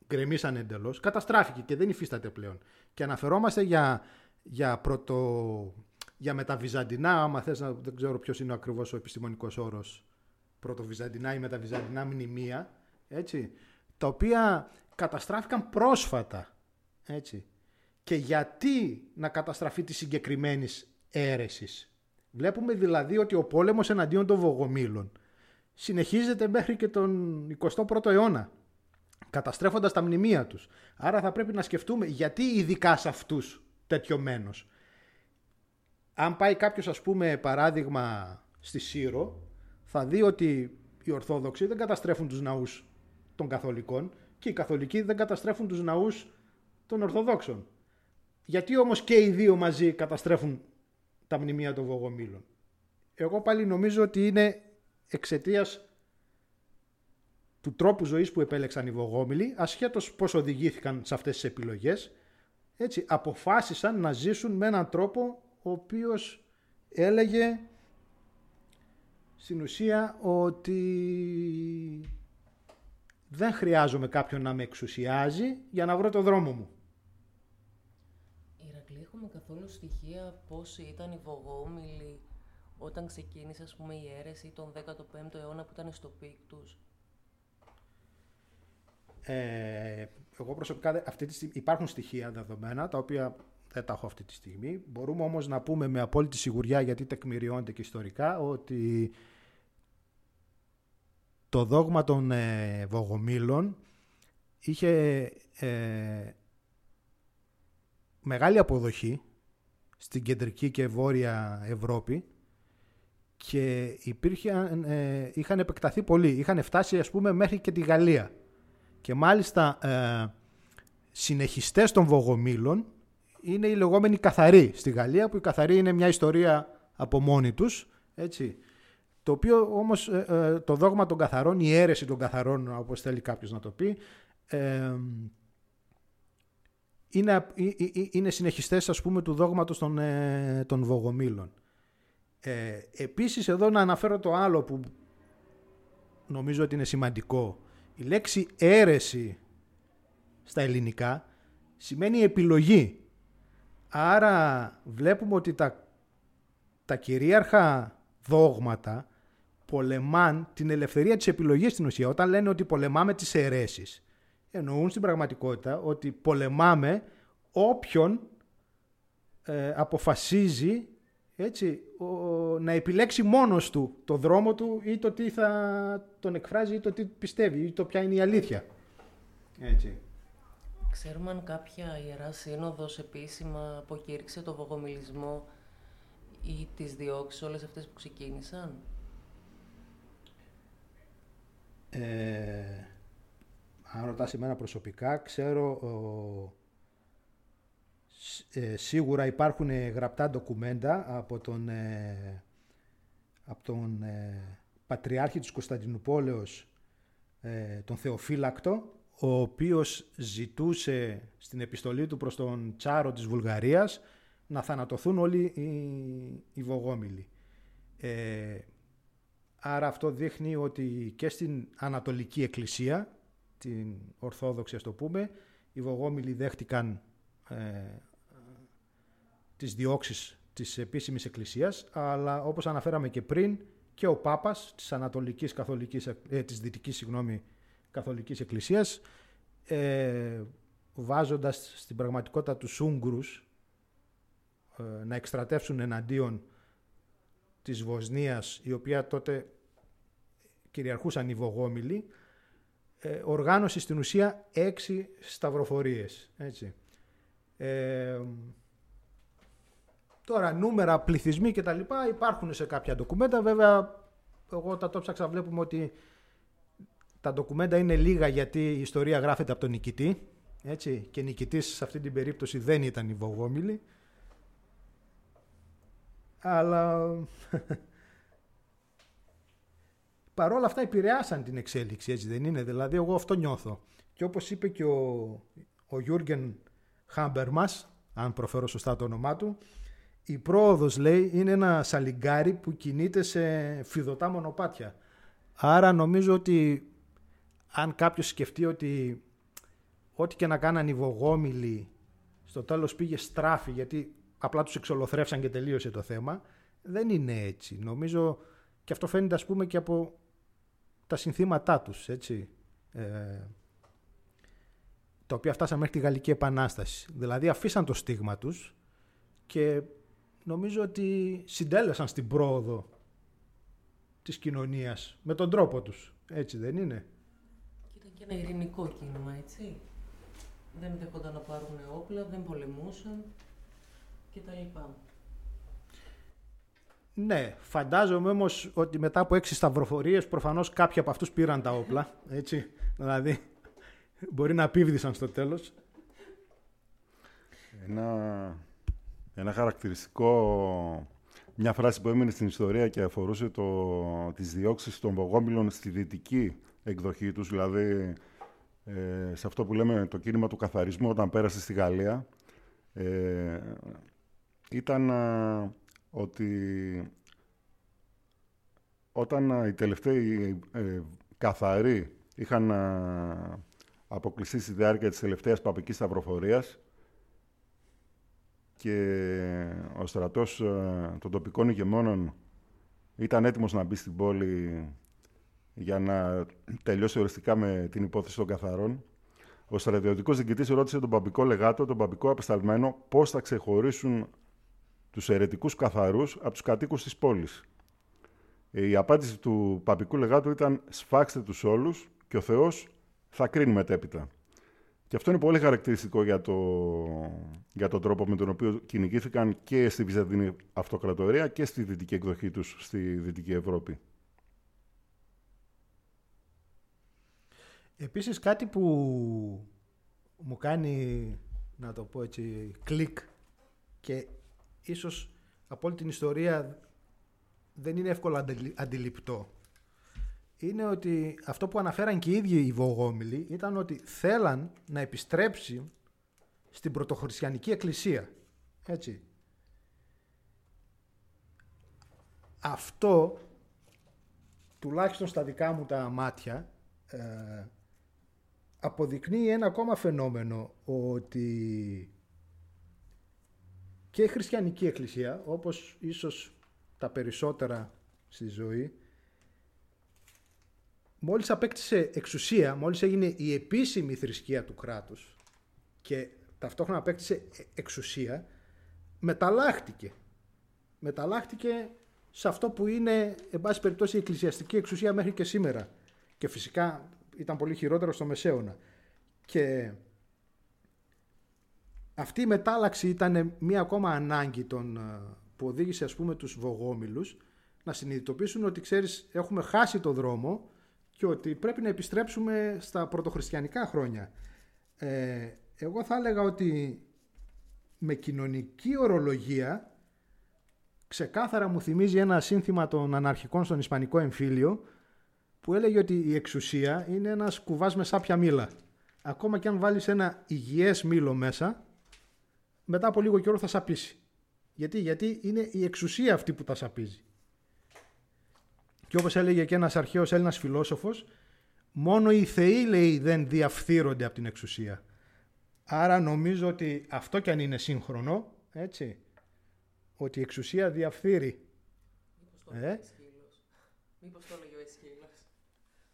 γκρεμίσαν εντελώς, καταστράφηκε και δεν υφίσταται πλέον. Και αναφερόμαστε για, για, πρωτο, για μεταβυζαντινά, άμα θες να, δεν ξέρω ποιος είναι ακριβώς ο επιστημονικός όρος, πρωτοβυζαντινά ή μεταβυζαντινά μνημεία, έτσι, τα οποία καταστράφηκαν πρόσφατα. Έτσι. Και γιατί να καταστραφεί της συγκεκριμένης αίρεσης. Βλέπουμε δηλαδή ότι ο πόλεμος εναντίον των Βογομήλων συνεχίζεται μέχρι και τον 21ο αιώνα, καταστρέφοντας τα μνημεία τους. Άρα θα πρέπει να σκεφτούμε γιατί ειδικά σε αυτούς τέτοιο μένος. Αν πάει κάποιος ας πούμε παράδειγμα στη Σύρο, θα δει ότι οι Ορθόδοξοι δεν καταστρέφουν τους ναούς των Καθολικών και οι Καθολικοί δεν καταστρέφουν τους ναούς των Ορθοδόξων. Γιατί όμως και οι δύο μαζί καταστρέφουν τα μνημεία των Βογομήλων. Εγώ πάλι νομίζω ότι είναι εξαιτίας του τρόπου ζωής που επέλεξαν οι Βογόμηλοι, ασχέτως πώς οδηγήθηκαν σε αυτές τις επιλογές, έτσι, αποφάσισαν να ζήσουν με έναν τρόπο ο οποίος έλεγε στην ουσία ότι δεν χρειάζομαι κάποιον να με εξουσιάζει για να βρω το δρόμο μου. Έχουμε καθόλου στοιχεία πώς ήταν οι Βογόμιλοι όταν ξεκίνησε ας πούμε, η αίρεση τον 15ο αιώνα που ήταν στο peak τους; Ε, εγώ προσωπικά αυτή τη στιγμή, υπάρχουν στοιχεία δεδομένα τα οποία δεν τα έχω αυτή τη στιγμή. Μπορούμε όμως να πούμε με απόλυτη σιγουριά γιατί τεκμηριώνεται και ιστορικά ότι το δόγμα των ε, Βογομίλων είχε ε, μεγάλη αποδοχή στην κεντρική και βόρεια Ευρώπη και υπήρχαν, ε, είχαν επεκταθεί πολύ. Είχαν φτάσει ας πούμε μέχρι και τη Γαλλία. Και μάλιστα ε, συνεχιστές των Βογομήλων είναι οι λεγόμενοι καθαροί στη Γαλλία που η καθαροί είναι μια ιστορία από μόνοι τους. Έτσι. Το οποίο όμως ε, ε, το δόγμα των καθαρών, η αίρεση των καθαρών όπως θέλει κάποιος να το πει είναι, είναι συνεχιστές ας πούμε του δόγματος των, ε, των Βογομήλων. Ε, επίσης εδώ να αναφέρω το άλλο που νομίζω ότι είναι σημαντικό. Η λέξη αίρεση στα ελληνικά σημαίνει επιλογή. Άρα βλέπουμε ότι τα, τα κυρίαρχα δόγματα πολεμάν την ελευθερία της επιλογής στην ουσία. Όταν λένε ότι πολεμάμε τις αιρέσεις εννοούν στην πραγματικότητα ότι πολεμάμε όποιον ε, αποφασίζει έτσι, να επιλέξει μόνος του το δρόμο του ή το τι θα τον εκφράζει ή το τι πιστεύει ή το ποια είναι η αλήθεια. Έτσι. Ξέρουμε αν κάποια Ιερά Σύνοδος επίσημα αποκήρυξε το βογομιλισμό ή τις διώξεις όλες αυτές που ξεκίνησαν; Ε, αν ρωτάς εμένα προσωπικά, ξέρω ο, ε, σίγουρα υπάρχουν γραπτά ντοκουμέντα από τον, από τον Πατριάρχη της Κωνσταντινούπολεως, τον Θεοφύλακτο, ο οποίος ζητούσε στην επιστολή του προς τον Τσάρο της Βουλγαρίας να θανατωθούν όλοι οι, οι Βογόμιλοι. Ε, άρα αυτό δείχνει ότι και στην Ανατολική Εκκλησία, την Ορθόδοξη ας το πούμε, οι Βογόμιλοι δέχτηκαν ε, τις διώξεις της επίσημης Εκκλησίας, αλλά όπως αναφέραμε και πριν, και ο Πάπας της Ανατολικής Καθολικής, ε, της Δυτικής συγγνώμη, Καθολικής Εκκλησίας, ε, βάζοντας στην πραγματικότητα τους Ούγγρους ε, να εκστρατεύσουν εναντίον της Βοσνίας, η οποία τότε κυριαρχούσαν οι Βογόμιλοι, ε, οργάνωσε στην ουσία έξι σταυροφορίες. Έτσι. Ε, τώρα, νούμερα, πληθυσμοί και τα λοιπά υπάρχουν σε κάποια ντοκουμέντα. Βέβαια, εγώ τα το ψάξα, βλέπουμε ότι τα ντοκουμέντα είναι λίγα γιατί η ιστορία γράφεται από τον νικητή. Έτσι, και νικητής σε αυτή την περίπτωση δεν ήταν η Βογόμιλη αλλά παρόλα αυτά επηρεάσαν την εξέλιξη, έτσι δεν είναι. Δηλαδή εγώ αυτό νιώθω. Και όπως είπε και ο, ο Γιούργεν Χάμπερμας, αν προφέρω σωστά το όνομά του, η πρόοδος λέει είναι ένα σαλιγκάρι που κινείται σε φιδωτά μονοπάτια. Άρα νομίζω ότι αν κάποιος σκεφτεί ότι ό,τι και να κάναν οι βογόμιλοι στο τέλος πήγε στράφη γιατί απλά τους εξολοθρεύσαν και τελείωσε το θέμα. Δεν είναι έτσι. Νομίζω και αυτό φαίνεται ας πούμε και από τα συνθήματά τους, έτσι. Ε, τα οποία φτάσαν μέχρι τη Γαλλική Επανάσταση. Δηλαδή αφήσαν το στίγμα τους και νομίζω ότι συντέλεσαν στην πρόοδο της κοινωνίας με τον τρόπο τους. Έτσι δεν είναι; Ήταν και ένα ειρηνικό κίνημα, έτσι. Δεν δέχονταν να πάρουν όπλα, δεν πολεμούσαν ναι, φαντάζομαι όμως ότι μετά από έξι σταυροφορίες προφανώς κάποιοι από αυτούς πήραν τα όπλα. Έτσι. δηλαδή, μπορεί να απίβδησαν στο τέλος. Ένα, ένα χαρακτηριστικό, μια φράση που έμεινε στην ιστορία και αφορούσε το, τις διώξεις των Βογόμιλων στη δυτική εκδοχή τους, δηλαδή ε, σε αυτό που λέμε το κίνημα του καθαρισμού όταν πέρασε στη Γαλλία. Ε, ήταν ότι όταν οι τελευταίοι ε, καθαροί είχαν αποκλειστεί στη διάρκεια της τελευταίας παπικής σταυροφορίας και ο στρατός των τοπικών ηγεμόνων ήταν έτοιμος να μπει στην πόλη για να τελειώσει οριστικά με την υπόθεση των καθαρών. Ο στρατιωτικός διοικητής ρώτησε τον παπικό λεγάτο, τον παπικό απεσταλμένο, πώς θα ξεχωρίσουν τους αιρετικούς καθαρούς από τους κατοίκους της πόλης. Ε, η απάντηση του παπικού λεγάτου ήταν «σφάξτε τους όλους και ο Θεός θα κρίνει μετέπειτα». Και αυτό είναι πολύ χαρακτηριστικό για, το, για τον τρόπο με τον οποίο κυνηγήθηκαν και στη Βυζαντινή Αυτοκρατορία και στη δυτική εκδοχή τους στη Δυτική Ευρώπη. Επίσης κάτι που μου κάνει, να το πω έτσι, κλικ και ίσως από όλη την ιστορία δεν είναι εύκολα αντιληπτό. Είναι ότι αυτό που αναφέραν και οι ίδιοι οι Βογόμιλοι ήταν ότι θέλαν να επιστρέψει στην πρωτοχριστιανική εκκλησία. Έτσι. Αυτό, τουλάχιστον στα δικά μου τα μάτια, ε, αποδεικνύει ένα ακόμα φαινόμενο ότι και η χριστιανική εκκλησία, όπως ίσως τα περισσότερα στη ζωή, μόλις απέκτησε εξουσία, μόλις έγινε η επίσημη θρησκεία του κράτους και ταυτόχρονα απέκτησε εξουσία, μεταλλάχτηκε. Μεταλλάχτηκε σε αυτό που είναι, εν πάση περιπτώσει, η εκκλησιαστική εξουσία μέχρι και σήμερα. Και φυσικά ήταν πολύ χειρότερο στο Μεσαίωνα. Και αυτή η μετάλλαξη ήταν μία ακόμα ανάγκη των, ε, που οδήγησε ας πούμε τους βογόμιλους να συνειδητοποιήσουν ότι ξέρεις έχουμε χάσει το δρόμο και ότι πρέπει να επιστρέψουμε στα πρωτοχριστιανικά χρόνια. Ε, εγώ θα έλεγα ότι με κοινωνική ορολογία ξεκάθαρα μου θυμίζει ένα σύνθημα των αναρχικών στον Ισπανικό εμφύλιο που έλεγε ότι η εξουσία είναι ένας κουβάς με σάπια μήλα. Ακόμα και αν βάλεις ένα υγιές μήλο μέσα, μετά από λίγο καιρό θα σαπίσει. Γιατί, γιατί είναι η εξουσία αυτή που τα σαπίζει. Και όπως έλεγε και ένας αρχαίος Έλληνας φιλόσοφος, μόνο οι θεοί λέει δεν διαφθείρονται από την εξουσία. Άρα νομίζω ότι αυτό κι αν είναι σύγχρονο, έτσι, ότι η εξουσία διαφθείρει. Μήπως το ε; Μήπως το έλεγε ο Εσχύλος.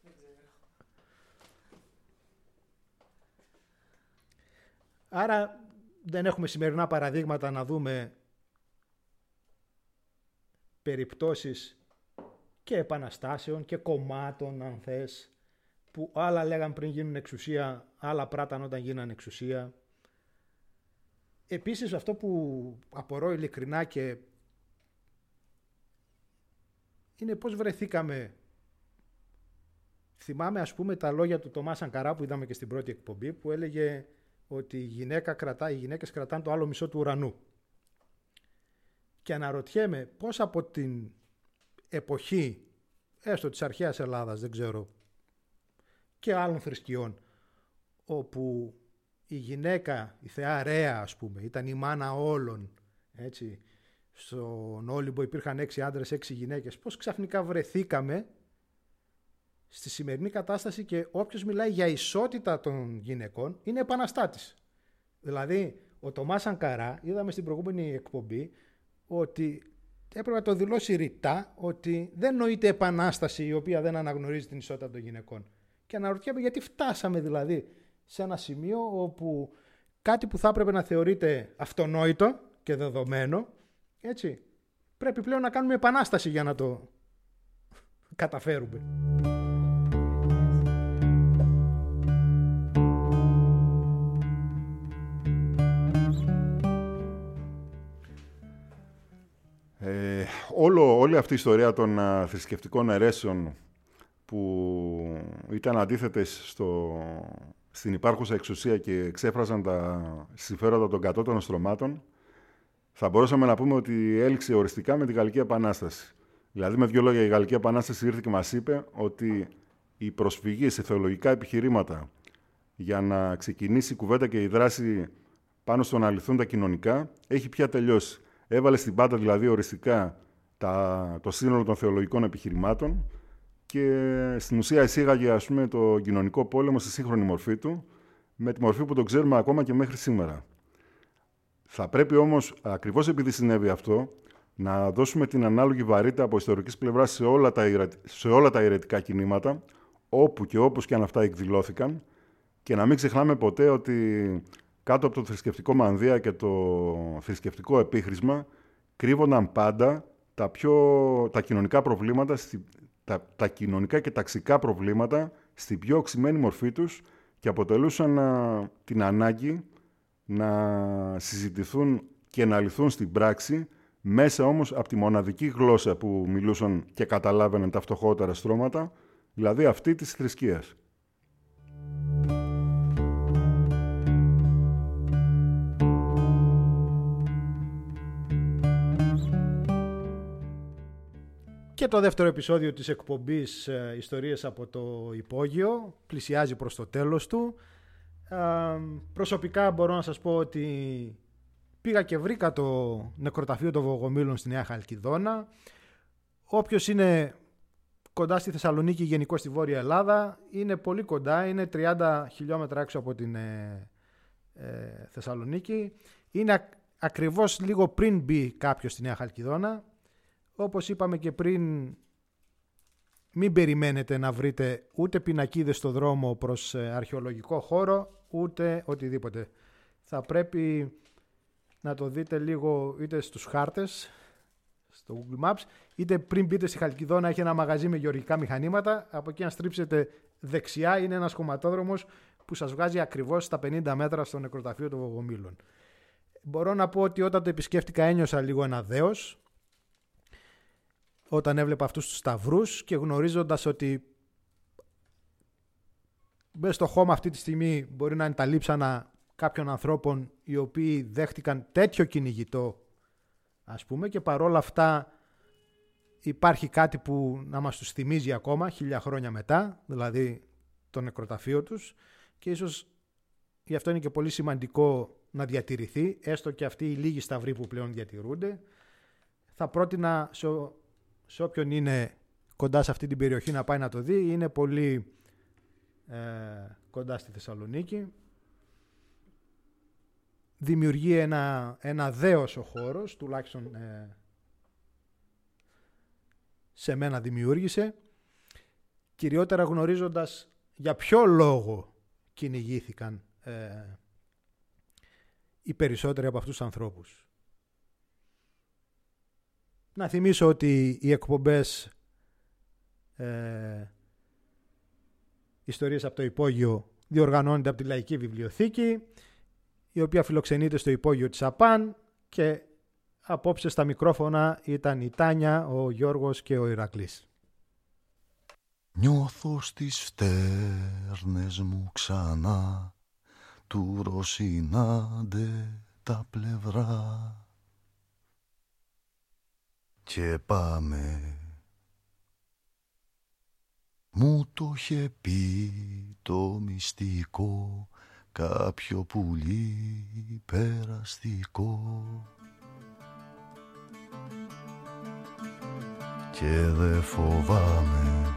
Δεν ξέρω. Άρα δεν έχουμε σημερινά παραδείγματα να δούμε περιπτώσεις και επαναστάσεων και κομμάτων αν θες που άλλα λέγαν πριν γίνουν εξουσία, άλλα πράταν όταν γίνανε εξουσία. Επίσης αυτό που απορώ ειλικρινά και είναι πώς βρεθήκαμε Θυμάμαι ας πούμε τα λόγια του Τομά Σανκαρά που είδαμε και στην πρώτη εκπομπή που έλεγε ότι η γυναίκα κρατά, οι γυναίκες κρατάνε το άλλο μισό του ουρανού. Και αναρωτιέμαι πώς από την εποχή, έστω της αρχαίας Ελλάδας, δεν ξέρω, και άλλων θρησκειών, όπου η γυναίκα, η θεά Ρέα ας πούμε, ήταν η μάνα όλων, έτσι, στον Όλυμπο υπήρχαν έξι άντρες, έξι γυναίκες, πώς ξαφνικά βρεθήκαμε στη σημερινή κατάσταση και όποιος μιλάει για ισότητα των γυναικών είναι επαναστάτης. Δηλαδή, ο Τομάς Ανκαρά, είδαμε στην προηγούμενη εκπομπή, ότι έπρεπε να το δηλώσει ρητά ότι δεν νοείται επανάσταση η οποία δεν αναγνωρίζει την ισότητα των γυναικών. Και αναρωτιέμαι γιατί φτάσαμε δηλαδή σε ένα σημείο όπου κάτι που θα έπρεπε να θεωρείται αυτονόητο και δεδομένο, έτσι, πρέπει πλέον να κάνουμε επανάσταση για να το καταφέρουμε. Όλο, όλη αυτή η ιστορία των α, θρησκευτικών αιρέσεων που ήταν αντίθετες στο, στην υπάρχουσα εξουσία και εξέφραζαν τα συμφέροντα των κατώτερων στρωμάτων, θα μπορούσαμε να πούμε ότι έληξε οριστικά με τη Γαλλική Επανάσταση. Δηλαδή, με δύο λόγια, η Γαλλική Επανάσταση ήρθε και μας είπε ότι η προσφυγή σε θεολογικά επιχειρήματα για να ξεκινήσει η κουβέντα και η δράση πάνω στο να λυθούν τα κοινωνικά έχει πια τελειώσει. Έβαλε στην πάντα δηλαδή οριστικά τα, το σύνολο των θεολογικών επιχειρημάτων και στην ουσία εισήγαγε ας πούμε, το κοινωνικό πόλεμο στη σύγχρονη μορφή του, με τη μορφή που το ξέρουμε ακόμα και μέχρι σήμερα. Θα πρέπει όμως, ακριβώς επειδή συνέβη αυτό, να δώσουμε την ανάλογη βαρύτητα από ιστορικής πλευράς σε όλα τα, σε όλα τα ηρετικά κινήματα, όπου και όπως και αν αυτά εκδηλώθηκαν, και να μην ξεχνάμε ποτέ ότι κάτω από το θρησκευτικό μανδύα και το θρησκευτικό επίχρησμα κρύβονταν πάντα τα, πιο, τα κοινωνικά προβλήματα τα, τα κοινωνικά και ταξικά προβλήματα στην πιο οξυμένη μορφή τους και αποτελούσαν την ανάγκη να συζητηθούν και να λυθούν στην πράξη μέσα όμως από τη μοναδική γλώσσα που μιλούσαν και καταλάβαιναν τα φτωχότερα στρώματα, δηλαδή αυτή της θρησκείας. Και το δεύτερο επεισόδιο της εκπομπής ε, «Ιστορίες από το υπόγειο» πλησιάζει προς το τέλος του. Ε, προσωπικά μπορώ να σας πω ότι πήγα και βρήκα το νεκροταφείο των Βογομήλων στη Νέα Χαλκιδόνα. Όποιος είναι κοντά στη Θεσσαλονίκη, γενικώς στη Βόρεια Ελλάδα, είναι πολύ κοντά, είναι 30 χιλιόμετρα έξω από την ε, Θεσσαλονίκη. Είναι ακριβώς λίγο πριν μπει κάποιος στη Νέα Χαλκιδόνα, όπως είπαμε και πριν, μην περιμένετε να βρείτε ούτε πινακίδες στο δρόμο προς ε, αρχαιολογικό χώρο, ούτε οτιδήποτε. Θα πρέπει να το δείτε λίγο είτε στους χάρτες, στο Google Maps, είτε πριν μπείτε στη Χαλκιδόνα έχει ένα μαγαζί με γεωργικά μηχανήματα. Από εκεί να στρίψετε δεξιά είναι ένας χωματόδρομος που σας βγάζει ακριβώς στα 50 μέτρα στο νεκροταφείο των Βογομήλων. Μπορώ να πω ότι όταν το επισκέφτηκα ένιωσα λίγο ένα δέος, όταν έβλεπα αυτούς τους σταυρούς και γνωρίζοντας ότι μέσα στο χώμα αυτή τη στιγμή μπορεί να είναι τα λείψανα κάποιων ανθρώπων οι οποίοι δέχτηκαν τέτοιο κυνηγητό ας πούμε και παρόλα αυτά υπάρχει κάτι που να μας τους θυμίζει ακόμα χίλια χρόνια μετά, δηλαδή το νεκροταφείο τους και ίσως γι' αυτό είναι και πολύ σημαντικό να διατηρηθεί, έστω και αυτοί οι λίγοι σταυροί που πλέον διατηρούνται. Θα πρότεινα σε, σε όποιον είναι κοντά σε αυτή την περιοχή να πάει να το δει. Είναι πολύ ε, κοντά στη Θεσσαλονίκη. Δημιουργεί ένα, ένα δέος ο χώρος, τουλάχιστον ε, σε μένα δημιούργησε. Κυριότερα γνωρίζοντας για ποιο λόγο κυνηγήθηκαν ε, οι περισσότεροι από αυτούς τους ανθρώπους. Να θυμίσω ότι οι εκπομπές ε, ιστορίες από το υπόγειο διοργανώνεται από τη Λαϊκή Βιβλιοθήκη η οποία φιλοξενείται στο υπόγειο της ΑΠΑΝ και απόψε στα μικρόφωνα ήταν η Τάνια, ο Γιώργος και ο Ηρακλής. Νιώθω στις φτέρνες μου ξανά του ροσινάντε τα πλευρά και πάμε. Μου το είχε πει το μυστικό κάποιο πουλί περαστικό. Και δε φοβάμαι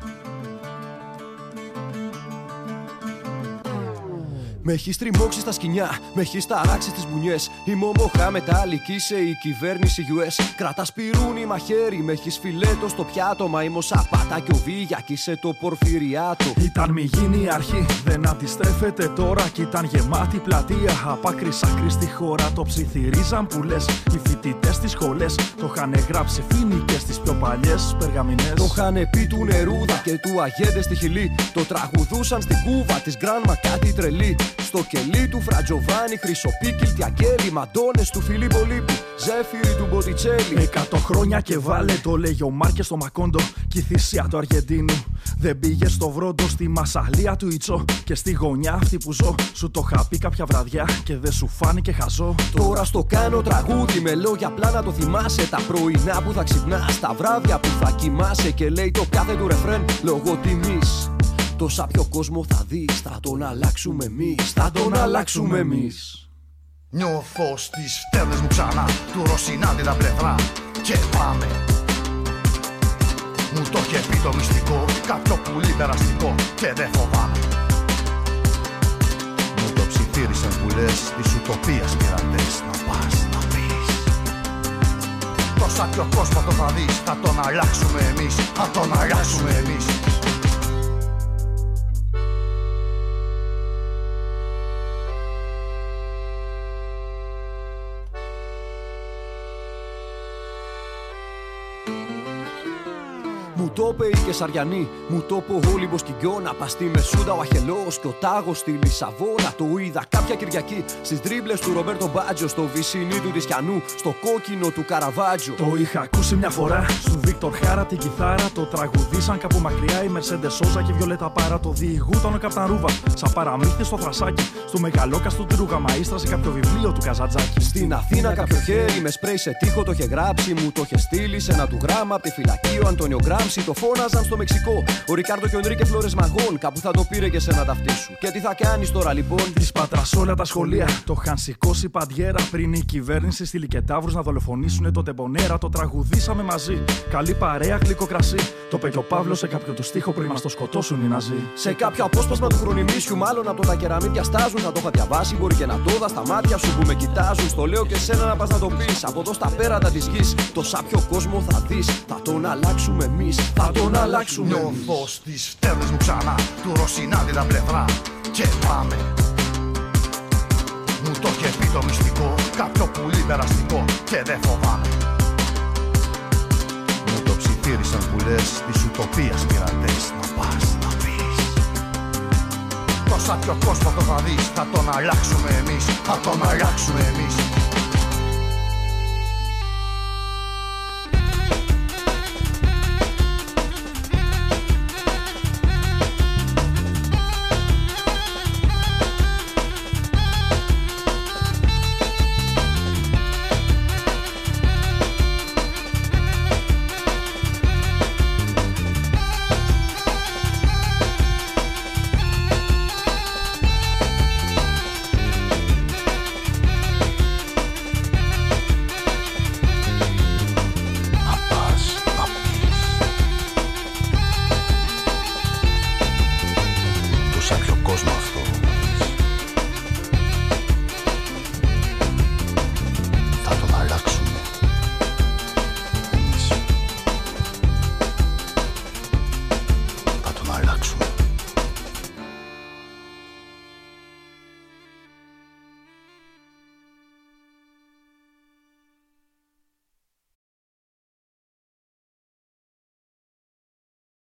Με έχεις τριμώξει στα σκηνιά, με έχεις ταράξει τις μπουνιές. Η μομοχά μετάλλικη σε η κυβέρνηση US. Κρατάς πυρούνι μαχαίρι, με έχεις φιλέτο στο πιάτο. Μα η μοσαπάτα και ο Βίγιακη σε το πορφυριάτο. Ήταν μη γίνει η αρχή, δεν αντιστρέφεται τώρα. Κι ήταν γεμάτη πλατεία. Απ' άκρη άκρη στη χώρα το ψιθυρίζαν που λες. Οι φοιτητές στις σχολές το είχαν γράψει φίνικε στις πιο παλιές περγαμηνές. Το είχαν πει του νερούδα και του αγέντε στη χιλή. Το τραγουδούσαν στην κούβα της γκράνμα κάτι τρελή. Στο κελί του Φρατζοβάνι, Χρυσοπίκη, Τιακέλη, Μαντώνες του Φιλίππο Λίπου, Ζέφυρη του Μποτιτσέλη. Εκατό χρόνια και βάλε το λέγει ο Μάρκες στο Μακόντο. Κι η θυσία του Αργεντίνου δεν πήγε στο βρόντο, στη μασαλία του Ιτσό. Και στη γωνιά αυτή που ζω, σου το είχα πει κάποια βραδιά και δεν σου φάνηκε χαζό. Τώρα στο κάνω τραγούδι με λόγια απλά να το θυμάσαι. Τα πρωινά που θα ξυπνάς, τα βράδια που θα κοιμάσαι. Και λέει το κάθε του ρεφρέν λόγω τιμής. Τόσα πιο κόσμο θα δεις Θα τον αλλάξουμε εμείς Θα τον αλλάξουμε εμείς. Νιώθω στις φτέρνες μου ξανά Του Ρωσινάντη τα πλευρά. Και πάμε. Μου το είχε πει το μυστικό Κάποιο πουλί περαστικό Και δεν φοβάμαι. Μου το ψιθύρισαν που λες Της ουτοπίας πειρατές Να πας να πεις. Τόσα πιο κόσμο το θα δεις Θα τον αλλάξουμε εμείς Θα τον αλλάξουμε εμείς το είπε η Κεσαριανή, μου το είπε ο Όλυμπο Κιγκιόνα. Παστή Μεσούντα ο Αχελός και ο Τάγος στη Λισαβόνα. Το είδα κάποια Κυριακή στις τρίπλε του Ρομπέρτο Μπάτζο. Στο βυσινί του Τισκιανού, στο κόκκινο του Καραβάτζο. Το είχα ακούσει μια φορά στο Βίκτορ Χάρα την κιθάρα. Το τραγουδίσαν κάπου μακριά η Μερσέντε Σόζα και η Βιολέτα Πάρα. Το διηγούταν ο Καπταρούβα. Σαν παραμύθι στο θρασάκι. Στο μεγαλόκαστο του Ρουγαμαίστρα σε κάποιο βιβλίο του Καζατζάκη. Στην Αθήνα κάποιο χέρι με σπρέι σε τείχο το είχε γράψει. Μου το είχε στείλει σε ένα του γράμμα από τη φυλακή ο Αντώνιο Γκράμψη το φώναζαν στο Μεξικό. Ο Ρικάρντο και ο Ενρίκε Φλόρε Μαγών. Κάπου θα το πήρε και σε ένα ταυτί σου. Και τι θα κάνεις τώρα λοιπόν; Της πατρά όλα τα σχολεία. Το είχαν σηκώσει παντιέρα πριν η κυβέρνηση στείλει και τάβρους να δολοφονήσουν το τεμπονέρα. Το τραγουδήσαμε μαζί. Καλή παρέα, γλυκό κρασί. Το πέκει ο Παύλος σε κάποιο του στίχο πριν μας το σκοτώσουν οι Ναζί. Σε κάποιο απόσπασμα του χρονιμίσιου, μάλλον από τα κεραμίδια στάζουν. Θα το είχα διαβάσει, μπορεί και να το δα στα μάτια σου που με κοιτάζουν. Στο λέω και σένα να πας να το πεις. Από εδώ στα πέρατα της γης. Το σάπιο κόσμο θα δεις. Θα τον αλλάξουμε εμείς. Θα τον αλλάξουμε. Νιώθω στι φτέρνε μου ξανά. Του Ρωσινάδη τα πλευρά. Και πάμε. Μου το είχε πει το μυστικό. Κάποιο πουλί περαστικό. Και δεν φοβάμαι. Μου το ψιθύρισαν που λες τη ουτοπία πειρατές. Να πας να πεις. Τόσα πιο κόσμος το θα δεις. Θα τον αλλάξουμε εμείς. Θα τον αλλάξουμε εμείς.